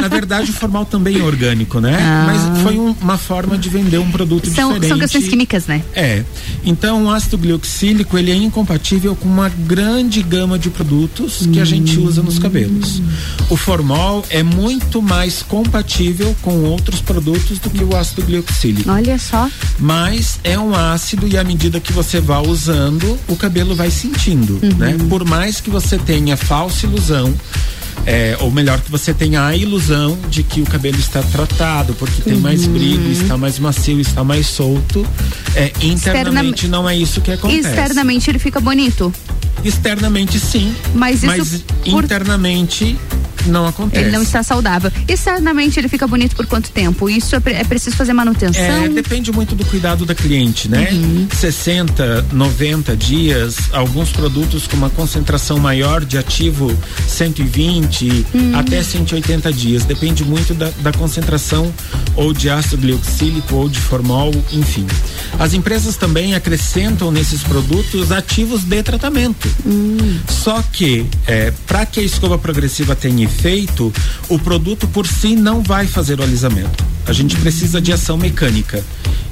Na verdade, o formal também é orgânico, né? Ah. Mas foi um- uma forma de vender um produto São, diferente. são questões químicas, né? É. Então, o ácido glioxílico, ele é incompatível com uma grande gama de produtos que a gente usa nos cabelos. O formol é muito mais compatível com outros produtos do que o ácido glioxílico. Olha só. Mas é um ácido e à medida que você vai usando, o cabelo vai sentindo, né? Por mais que você tenha falsa ilusão, é, ou melhor, que você tenha a ilusão de que o cabelo está tratado, porque tem mais brilho, está mais macio, está mais solto, é, internamente não é isso que acontece. Externamente ele fica bonito. Externamente sim, Mas isso por- internamente não acontece. Ele não está saudável. Externamente ele fica bonito por quanto tempo? Isso é, é preciso fazer manutenção? É, depende muito do cuidado da cliente, né? 60, 90 dias, alguns produtos com uma concentração maior de ativo 120 até 180 dias. Depende muito da, da concentração ou de ácido glioxílico ou de formol, enfim. As empresas também acrescentam nesses produtos ativos de tratamento. Só que, para que a escova progressiva tenha efeito, o produto por si não vai fazer o alisamento. A gente precisa de ação mecânica.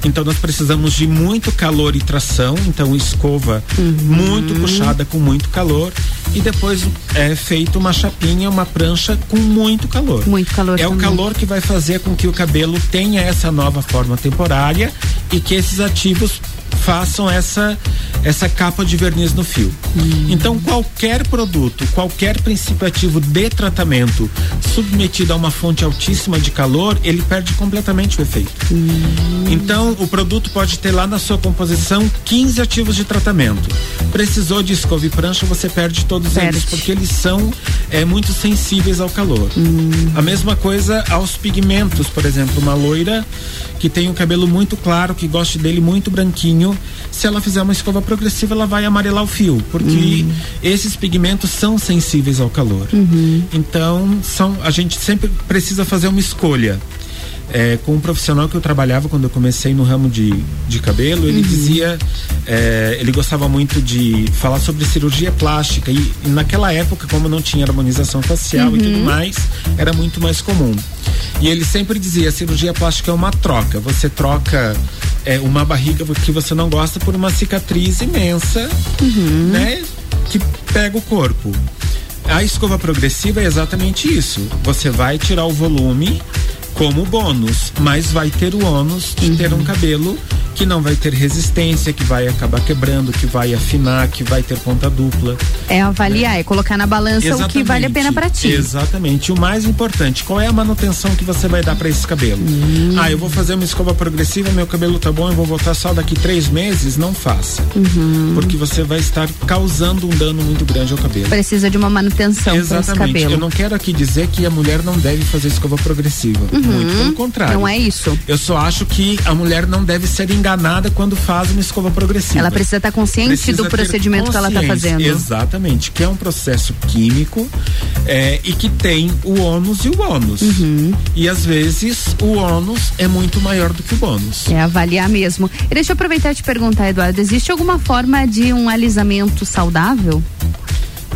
Então nós precisamos de muito calor e tração, então escova muito puxada com muito calor e depois é feito uma chapinha, uma prancha com muito calor. Muito calor É o também. calor que vai fazer com que o cabelo tenha essa nova forma temporária e que esses ativos façam essa essa capa de verniz no fio. Então qualquer produto, qualquer princípio ativo de tratamento submetido a uma fonte altíssima de calor, ele perde completamente o efeito. Então o produto pode ter lá na sua composição 15 ativos de tratamento. Precisou de escova e prancha, você perde todos Perde. eles porque eles são é, muito sensíveis ao calor. A mesma coisa aos pigmentos, por exemplo, uma loira que tem um cabelo muito claro, que goste dele muito branquinho, se ela fizer uma escova progressiva, ela vai amarelar o fio, porque esses pigmentos são sensíveis ao calor. Então, são, a gente sempre precisa fazer uma escolha. É, com um profissional que eu trabalhava quando eu comecei no ramo de, de cabelo, ele dizia, é, ele gostava muito de falar sobre cirurgia plástica e, e naquela época, como não tinha harmonização facial e tudo mais, era muito mais comum. E ele sempre dizia, cirurgia plástica é uma troca, você troca é, uma barriga que você não gosta por uma cicatriz imensa, né? Que pega o corpo. A escova progressiva é exatamente isso. Você vai tirar o volume como bônus, mas vai ter o ônus de ter um cabelo que não vai ter resistência, que vai acabar quebrando, que vai afinar, que vai ter ponta dupla. É avaliar, é colocar na balança o que vale a pena para ti. Exatamente. O mais importante, qual é a manutenção que você vai dar para esse cabelo? Hum. Ah, eu vou fazer uma escova progressiva, meu cabelo tá bom, eu vou voltar só daqui três meses? Não faça. Uhum. Porque você vai estar causando um dano muito grande ao cabelo. Precisa de uma manutenção para esse Exatamente. cabelo. Eu não quero aqui dizer que a mulher não deve fazer escova progressiva. Uhum. Muito pelo contrário. Não é isso. Eu só acho que a mulher não deve ser enganada quando faz uma escova progressiva. Ela precisa estar consciente Precisa do procedimento que ela está fazendo. Exatamente, que é um processo químico é, e que tem o ônus e o bônus. Uhum. E às vezes o ônus é muito maior do que o bônus. É avaliar mesmo. E deixa eu aproveitar e te perguntar, Eduardo, existe alguma forma de um alisamento saudável?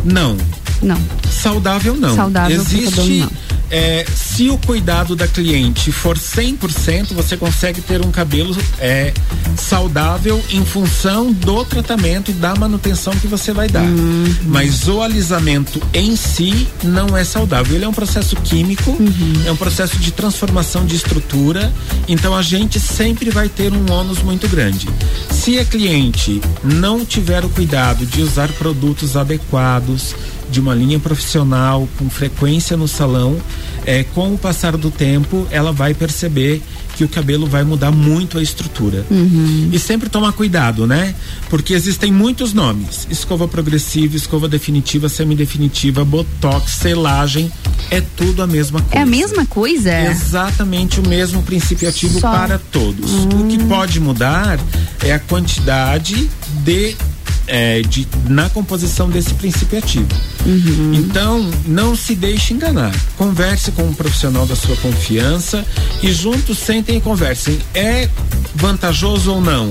Não. Não. Saudável não. Saudável Existe. não. é, se o cuidado da cliente for 100%, você consegue ter um cabelo é, saudável em função do tratamento e da manutenção que você vai dar. Uhum. Mas o alisamento em si não é saudável. Ele é um processo químico, Uhum. é um processo de transformação de estrutura. Então a gente sempre vai ter um ônus muito grande. Se a cliente não tiver o cuidado de usar produtos adequados, de uma linha profissional, com frequência no salão, é, com o passar do tempo, ela vai perceber que o cabelo vai mudar muito a estrutura. Uhum. E sempre tomar cuidado, né? Porque existem muitos nomes: escova progressiva, escova definitiva, semidefinitiva, botox, selagem. É tudo a mesma coisa. É a mesma coisa? Exatamente o mesmo princípio ativo Só- para todos. O que pode mudar é a quantidade de, é, de na composição desse princípio ativo. Então, não se deixe enganar. Converse com um profissional da sua confiança e juntos sentem e conversem. É vantajoso ou não?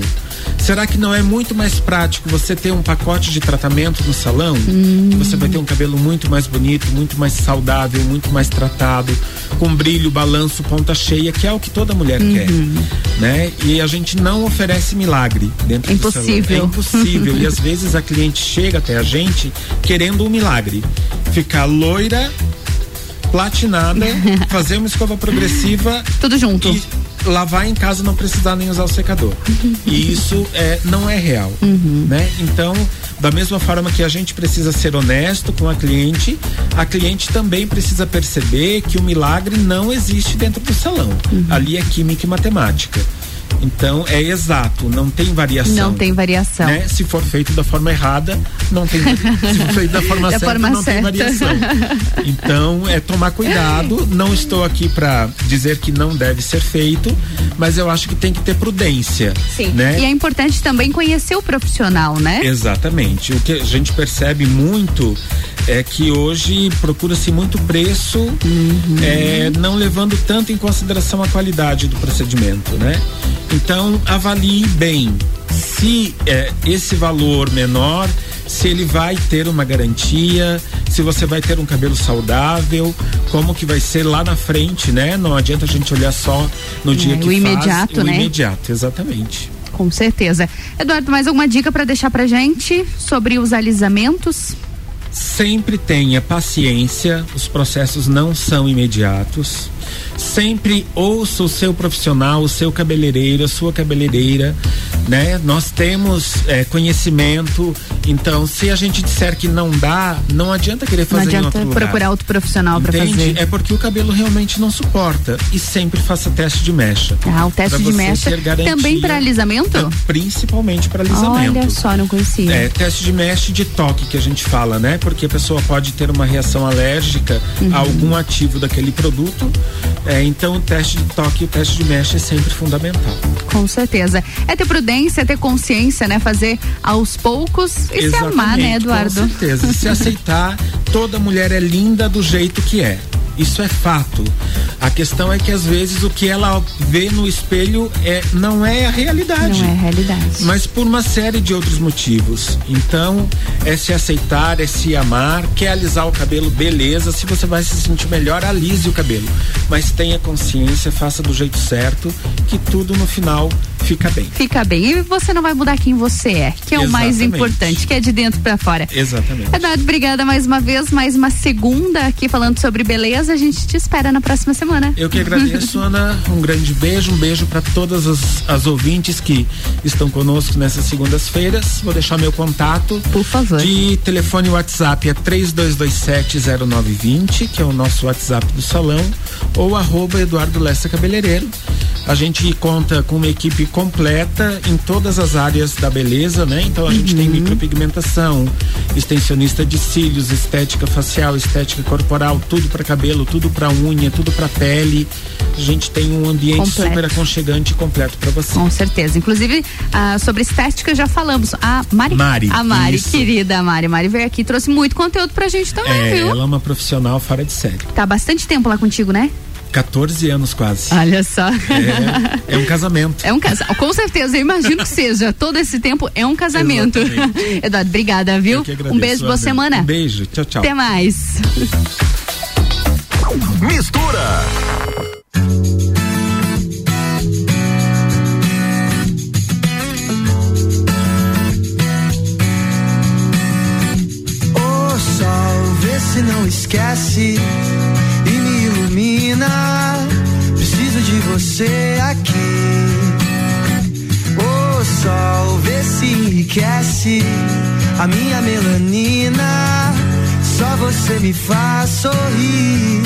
Será que não é muito mais prático você ter um pacote de tratamento no salão? Que Você vai ter um cabelo muito mais bonito, muito mais saudável, muito mais tratado, com brilho, balanço, ponta cheia, que é o que toda mulher quer, né? E a gente não oferece milagre dentro do salão. Impossível. É impossível. e às (laughs) vezes a cliente chega até a gente querendo um milagre, ficar loira, platinada, (laughs) fazer uma escova progressiva, tudo junto. E lavar em casa e não precisar nem usar o secador. E isso é, não é real, né? Então, da mesma forma que a gente precisa ser honesto com a cliente, a cliente também precisa perceber que o milagre não existe dentro do salão. Ali é química e matemática. Então é exato, não tem variação. Não tem variação. Né? Se for feito da forma errada, não tem. se for feito da (laughs) forma Da certa, forma não certa. tem variação. Então é tomar cuidado. Não estou aqui para dizer que não deve ser feito, mas eu acho que tem que ter prudência. Sim. Né? E é importante também conhecer o profissional, né? Exatamente. O que a gente percebe muito é que hoje procura-se muito preço, Uhum. é, não levando tanto em consideração a qualidade do procedimento, né? Então avalie bem se é, esse valor menor, se ele vai ter uma garantia, se você vai ter um cabelo saudável, como que vai ser lá na frente, né? Não adianta a gente olhar só no dia É, que o faz, imediato, o né? imediato, exatamente. Com certeza. Eduardo, mais alguma dica para deixar pra gente sobre os alisamentos? Sempre tenha paciência, os processos não são imediatos. Sempre ouça o seu profissional, o seu cabeleireiro, a sua cabeleireira, né? Nós temos é, conhecimento, então se a gente disser que não dá, não adianta querer Não fazer em adianta outro lugar. procurar outro profissional para fazer. É porque o cabelo realmente não suporta. E sempre faça teste de mecha. Ah, o teste de mecha também para alisamento? Principalmente para alisamento. Olha só, não conhecia. É, teste de mesh de toque que a gente fala, né? Porque a pessoa pode ter uma reação alérgica Uhum. a algum ativo daquele produto. É, então o teste de toque e o teste de mesh é sempre fundamental. Com certeza. É ter prudência, é ter consciência, né? Fazer aos poucos e se amar, né, Eduardo? Com certeza. Se aceitar, toda mulher é linda do jeito que é. Isso é fato. A questão é que às vezes o que ela vê no espelho é, não é a realidade. Não é a realidade. Mas por uma série de outros motivos. Então, é se aceitar, é se amar. Quer alisar o cabelo, beleza. Se você vai se sentir melhor, alise o cabelo. Mas tenha consciência, faça do jeito certo, que tudo no final fica bem. Fica bem. E você não vai mudar quem você é, que é o mais Exatamente. importante, que é de dentro para fora. Exatamente. Eduardo, obrigada mais uma vez, mais uma segunda aqui falando sobre beleza. A gente te espera na próxima semana. Eu que agradeço, Ana. Um grande beijo, um beijo para todas as, as ouvintes que estão conosco nessas segundas-feiras. Vou deixar meu contato. Por favor. De telefone WhatsApp é 32270920, que é o nosso WhatsApp do salão, ou arroba Eduardo Lessa Cabeleireiro. A gente conta com uma equipe completa em todas as áreas da beleza, né? Então a gente tem micropigmentação, extensionista de cílios, estética facial, estética corporal, tudo para cabelo, tudo para unha, tudo para pele. A gente tem um ambiente Completo. super aconchegante e completo para você. Com certeza. Inclusive, ah, sobre estética já falamos. A Mari. Mari, A Mari, isso. querida Mari. Mari veio aqui e trouxe muito conteúdo pra gente também, É, viu? ela é uma profissional fora de série. Tá bastante tempo lá contigo, né? 14 anos quase. Olha só. É, é um casamento. (laughs) É um casal. Com certeza, eu imagino que seja. Todo esse tempo é um casamento. (laughs) Eduardo, obrigada, viu? Um beijo, boa Ana. semana. Um beijo, tchau, tchau. Até mais. Mistura. Ô sol, vê se não esquece e me ilumina. Preciso de você aqui. Ô sol, vê se enriquece a minha melanina. Só você me faz sorrir.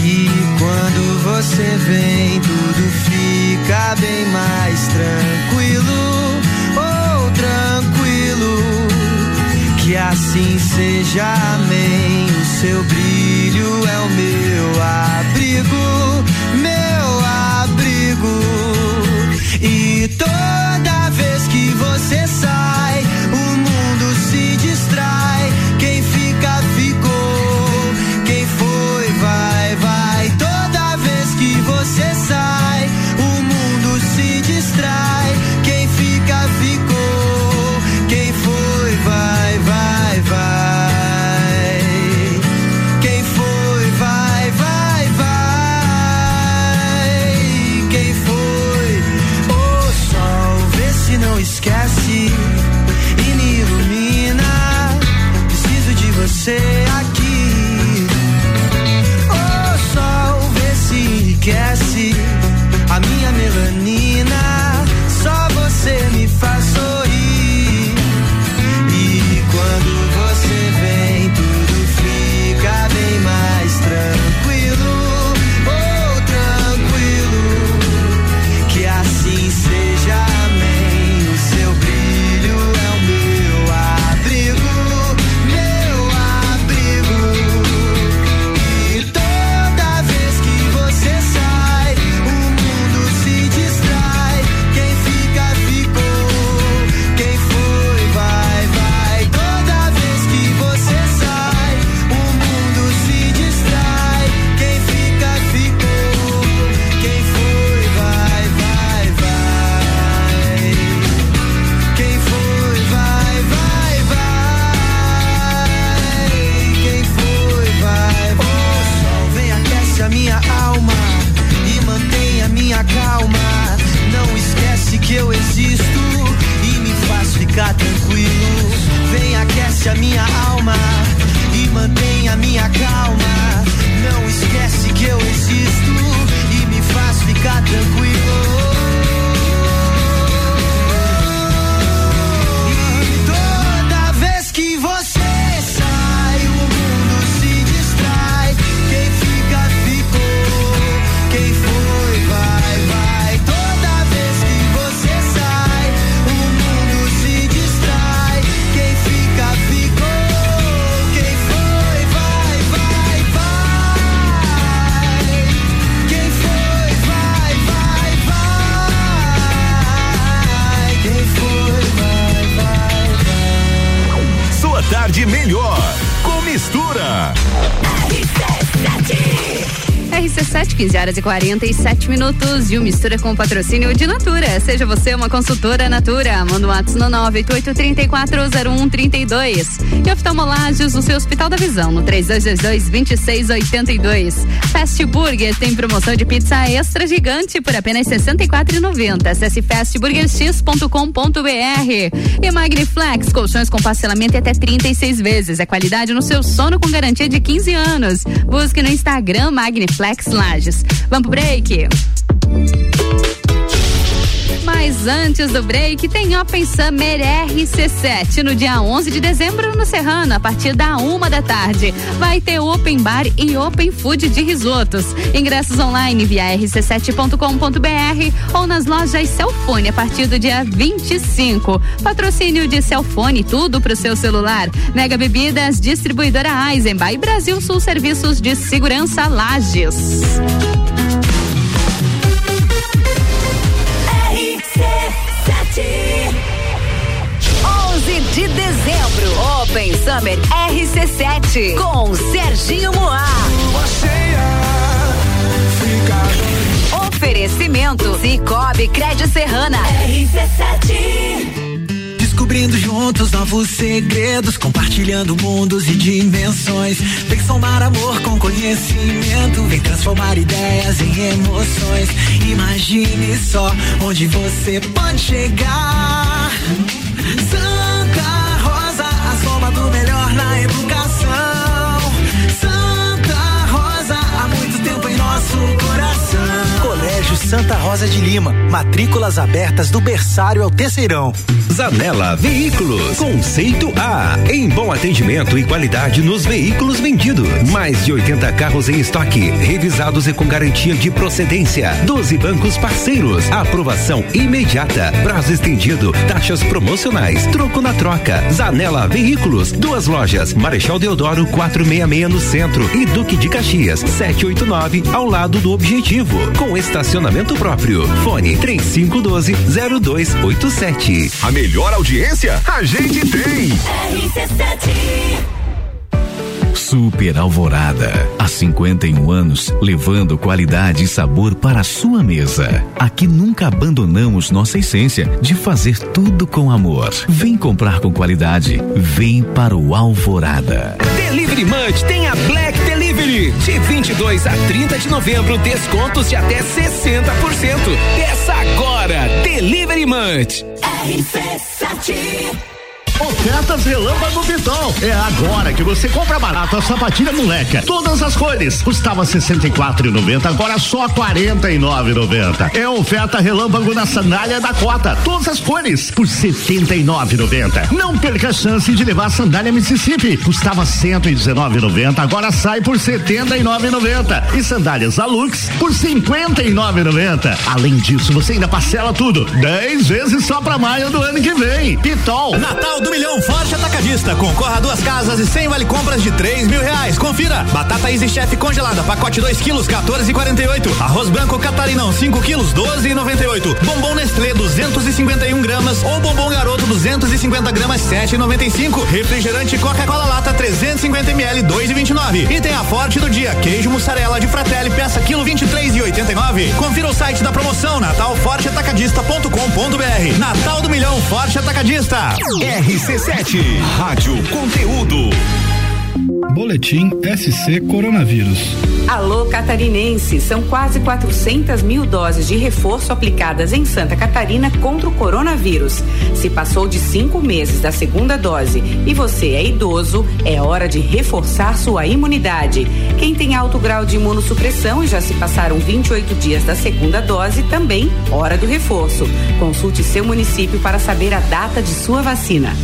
E quando você vem, tudo fica bem mais tranquilo. Oh, tranquilo. Que assim seja, amém. O seu brilho é o meu abrigo, meu abrigo. E toda vez que você sai, horas e 47 minutos e o Mistura com patrocínio de Natura. Seja você uma consultora Natura. Manda um WhatsApp no 988340132. E oftalmolagens no seu Hospital da Visão, no 3222-2682. Fast Burger tem promoção de pizza extra gigante por apenas R$ 64,90. Acesse fastburgerx.com.br. E Magniflex, colchões com parcelamento até 36 vezes. É qualidade no seu sono com garantia de 15 anos. Busque no Instagram Magniflex Lages. Vamos pro break? Mas antes do break, tem Open Summer RC7 no dia 11 de dezembro no Serrano, a partir da uma da tarde. Vai ter Open Bar e Open Food de risotos. Ingressos online via rc7.com.br ou nas lojas Celfone a partir do dia 25. Patrocínio de Celfone, tudo pro seu celular. Mega Bebidas, distribuidora Eisenbach e Brasil Sul Serviços de Segurança Lages. Summer RC7 com Serginho Moá. Oferecimento Cicobi Crédito Serrana. RC7 Descobrindo juntos novos segredos, compartilhando mundos e dimensões. Vem somar amor com conhecimento, vem transformar ideias em emoções. Imagine só onde você pode chegar. Na educação. Santa Rosa, há muito tempo em nosso coração. Santa Rosa de Lima, matrículas abertas do berçário ao terceirão. Zanela Veículos, conceito A, em bom atendimento e qualidade nos veículos vendidos. Mais de 80 carros em estoque, revisados e com garantia de procedência. 12 bancos parceiros, aprovação imediata, prazo estendido, taxas promocionais, troco na troca. Zanela Veículos, duas lojas, Marechal Deodoro 466 no centro. E Duque de Caxias 789 ao lado do Objetivo, com estacionamento próprio. Fone 3512 0287. A melhor audiência a gente tem. Super Alvorada. Há 51 anos, levando qualidade e sabor para a sua mesa. Aqui nunca abandonamos nossa essência de fazer tudo com amor. Vem comprar com qualidade. Vem para o Alvorada. Delivery Munch tem a Black Delivery. De 22 a 30 de novembro, descontos de até 60%. Peça agora. Delivery Munch. Ofertas Relâmpago Pitol. É agora que você compra barato a sapatilha moleca. Todas as cores. Custava 64,90, agora só 49,90. É oferta Relâmpago na sandália da Cota. Todas as cores por 79,90. Não perca a chance de levar a sandália Mississippi. Custava 119,90, agora sai por 79,90. E sandálias Alux por 59,90. Além disso, você ainda parcela tudo 10 vezes só pra maio do ano que vem. Pitol. Natal do Milhão Forte Atacadista. Concorra a duas casas e 100 vale compras de 3 mil reais. Confira. Batata Easy Chef congelada, pacote 2 quilos, 14,48. Arroz branco Catarinão, 5 quilos, 12,98. Bombom Nestlé, 251 gramas. Ou bombom garoto, 250 gramas, 7,95. Refrigerante Coca-Cola Lata, 350 ml, 2,29. E tem a forte do dia: queijo mussarela de Fratelli, peça quilo 23,89. Confira o site da promoção natalforteatacadista.com.br. Natal do Milhão Forte Atacadista. RC7, Rádio Conteúdo. Boletim SC Coronavírus. Alô Catarinense, são quase 400 mil doses de reforço aplicadas em Santa Catarina contra o coronavírus. Se passou de cinco meses da segunda dose e você é idoso, é hora de reforçar sua imunidade. Quem tem alto grau de imunossupressão e já se passaram 28 dias da segunda dose, também hora do reforço. Consulte seu município para saber a data de sua vacina.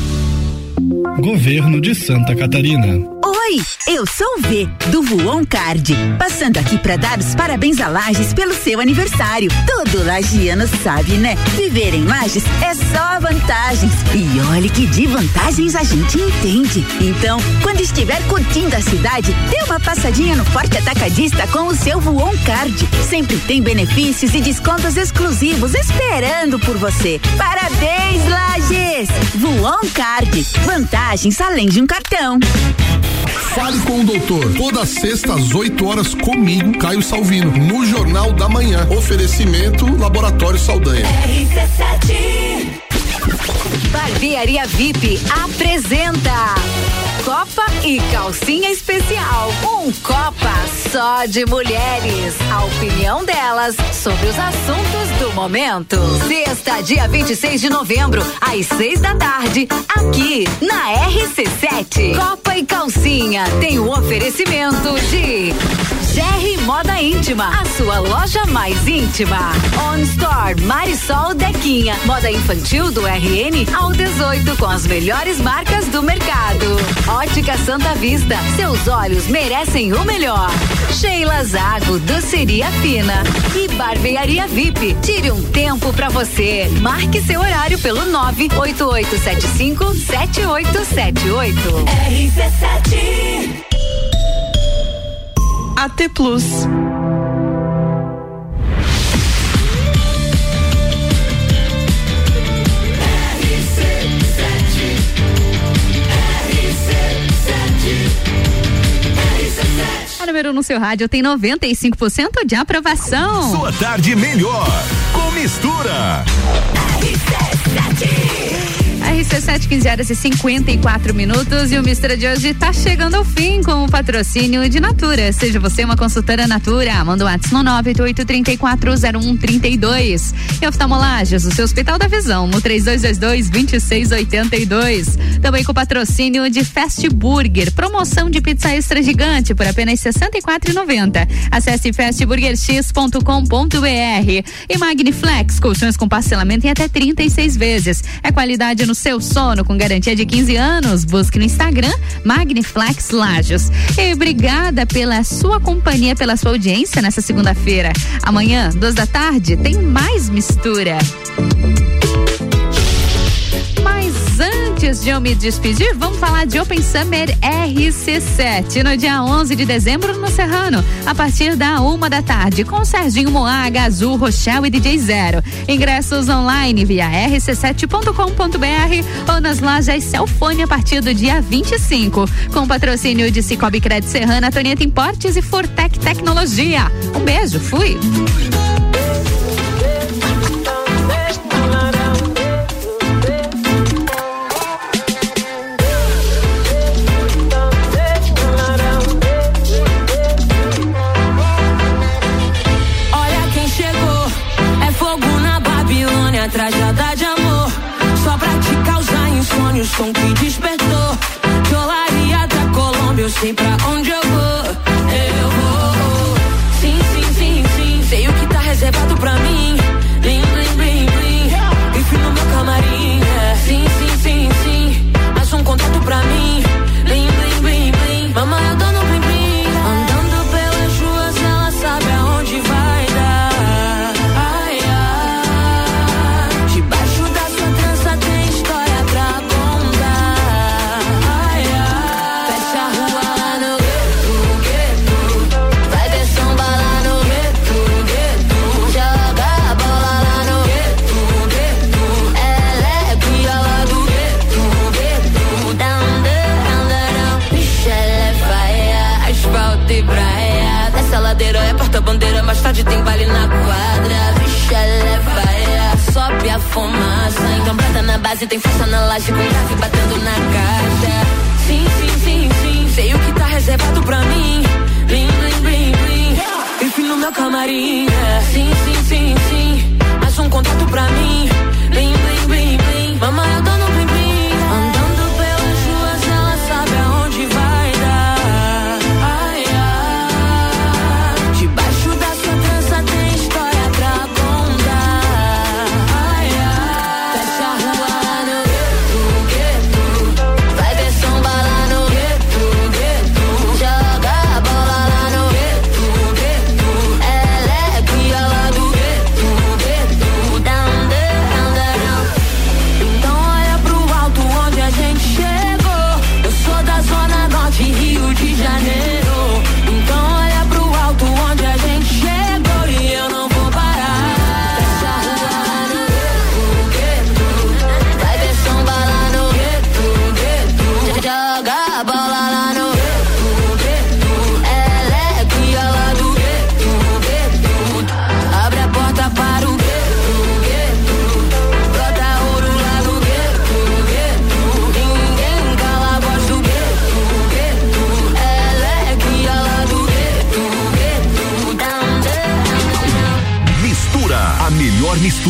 Governo de Santa Catarina. Oi, eu sou V, do Voon Card. Passando aqui para dar os parabéns a Lages pelo seu aniversário. Todo lagiano sabe, né? Viver em Lages é só vantagens. E olha que de vantagens a gente entende. Então, quando estiver curtindo a cidade, dê uma passadinha no Forte Atacadista com o seu Voon Card. Sempre tem benefícios e descontos exclusivos esperando por você. Parabéns, Lages! Voon Card. Vantagens além de um cartão. Fale com o doutor. Toda sexta às 8 horas comigo, Caio Salvino, no Jornal da Manhã. Oferecimento Laboratório Saldanha. Barbearia VIP apresenta Copa e Calcinha Especial. Um Copa só de mulheres. A opinião delas sobre os assuntos do momento. Sexta, dia 26 de novembro, às seis da tarde, aqui na RC7. Copa e Calcinha tem o oferecimento de GR Moda Íntima, a sua loja mais íntima. On Store Marisol Dequinha, moda infantil do RN ao 18 com as melhores marcas do mercado. Ótica Santa Vista, seus olhos merecem o melhor. Sheila Zago, doceria fina e barbearia VIP. Tire um tempo pra você. Marque seu horário pelo 98875 7878. RC7 AT Plus. A número 1 no seu rádio tem 95% de aprovação. Sua tarde melhor com mistura. RC7, 15 horas e 54 minutos. E o Mistura de hoje está chegando ao fim com o patrocínio de Natura. Seja você uma consultora Natura. Manda o WhatsApp no 988340132. E oftalmolagens, o seu Hospital da Visão, no 3222-2682. Também com o patrocínio de Fast Burger. Promoção de pizza extra gigante por apenas R$ 64,90. Acesse fastburgerx.com.br. E Magniflex, colchões com parcelamento em até 36 vezes. É qualidade no seu sono com garantia de 15 anos. Busque no Instagram Magniflex Lages. E obrigada pela sua companhia, pela sua audiência nessa segunda-feira. Amanhã, duas da tarde, tem mais mistura. Antes de eu me despedir, vamos falar de Open Summer RC7 no dia 11 de dezembro no Serrano, a partir da uma da tarde, com Serginho Moaga, Azul, Rochelle e DJ Zero. Ingressos online via rc7.com.br ou nas lojas Celfone a partir do dia 25, com patrocínio de Cicobi Crédito Serrana, Toneta Importes e Fortec Tecnologia. Um beijo, fui! Som que despertou. De olaria da Colômbia, eu sei pra onde. Eu tarde tem baile na quadra. Ela é faia, sobe a fumaça. Então prata na base, tem força na laje, com grave batendo na caixa. Sim, sim, sim, sim, sei o que tá reservado pra mim. Blim, blim, blim, blim. Enfim, no meu camarim. é. Sim, sim, sim, sim, mais um contato pra mim. Blim, blim, blim, blim. Mamãe, eu tô no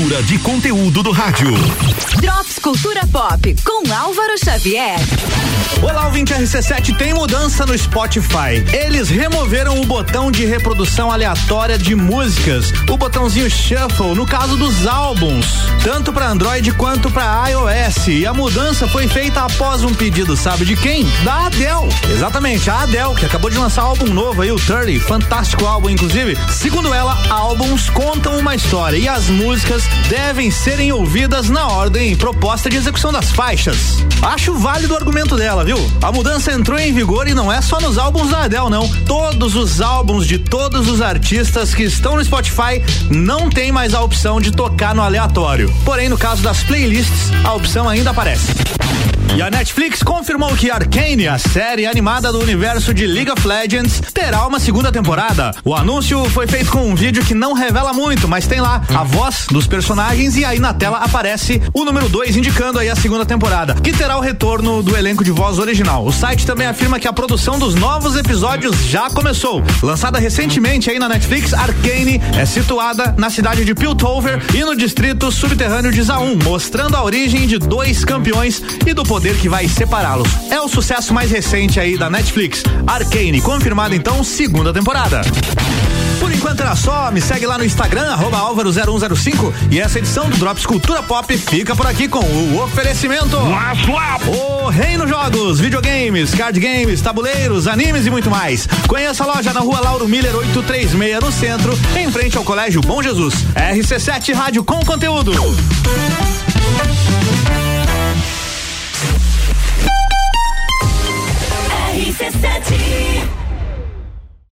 mistura de conteúdo do rádio. Drops Cultura Pop com Álvaro Xavier. Olá, ouvinte RC7, tem mudança no Spotify. Eles removeram o botão de reprodução aleatória de músicas, o botãozinho Shuffle, no caso dos álbuns, tanto para Android quanto para iOS. E a mudança foi feita após um pedido, sabe de quem? Da Adele. Exatamente, a Adele, que acabou de lançar álbum novo aí, o 30, fantástico álbum, inclusive. Segundo ela, álbuns contam uma história e as músicas devem serem ouvidas na ordem proposta de execução das faixas. Acho válido o argumento dela, viu? A mudança entrou em vigor e não é só nos álbuns da Adele, não. Todos os álbuns de todos os artistas que estão no Spotify não tem mais a opção de tocar no aleatório. Porém, no caso das playlists, a opção ainda aparece. E a Netflix confirmou que Arcane, a série animada do universo de League of Legends, terá uma segunda temporada. O anúncio foi feito com um vídeo que não revela muito, mas tem lá a voz dos personagens e aí na tela aparece o número 2 indicando aí a segunda temporada, que terá o retorno do elenco de voz original. O site também afirma que a produção dos novos episódios já começou. Lançada recentemente aí na Netflix, Arcane é situada na cidade de Piltover e no distrito subterrâneo de Zaun, mostrando a origem de dois campeões e do poder que vai separá-los. É o sucesso mais recente aí da Netflix. Arcane, confirmada então, segunda temporada. Por enquanto era só, me segue lá no Instagram, arroba Álvaro0105 e essa edição do Drops Cultura Pop fica por aqui com o oferecimento. O Reino Jogos, videogames, card games, tabuleiros, animes e muito mais. Conheça a loja na rua Lauro Miller 836 no centro, em frente ao Colégio Bom Jesus. RC7 Rádio com conteúdo.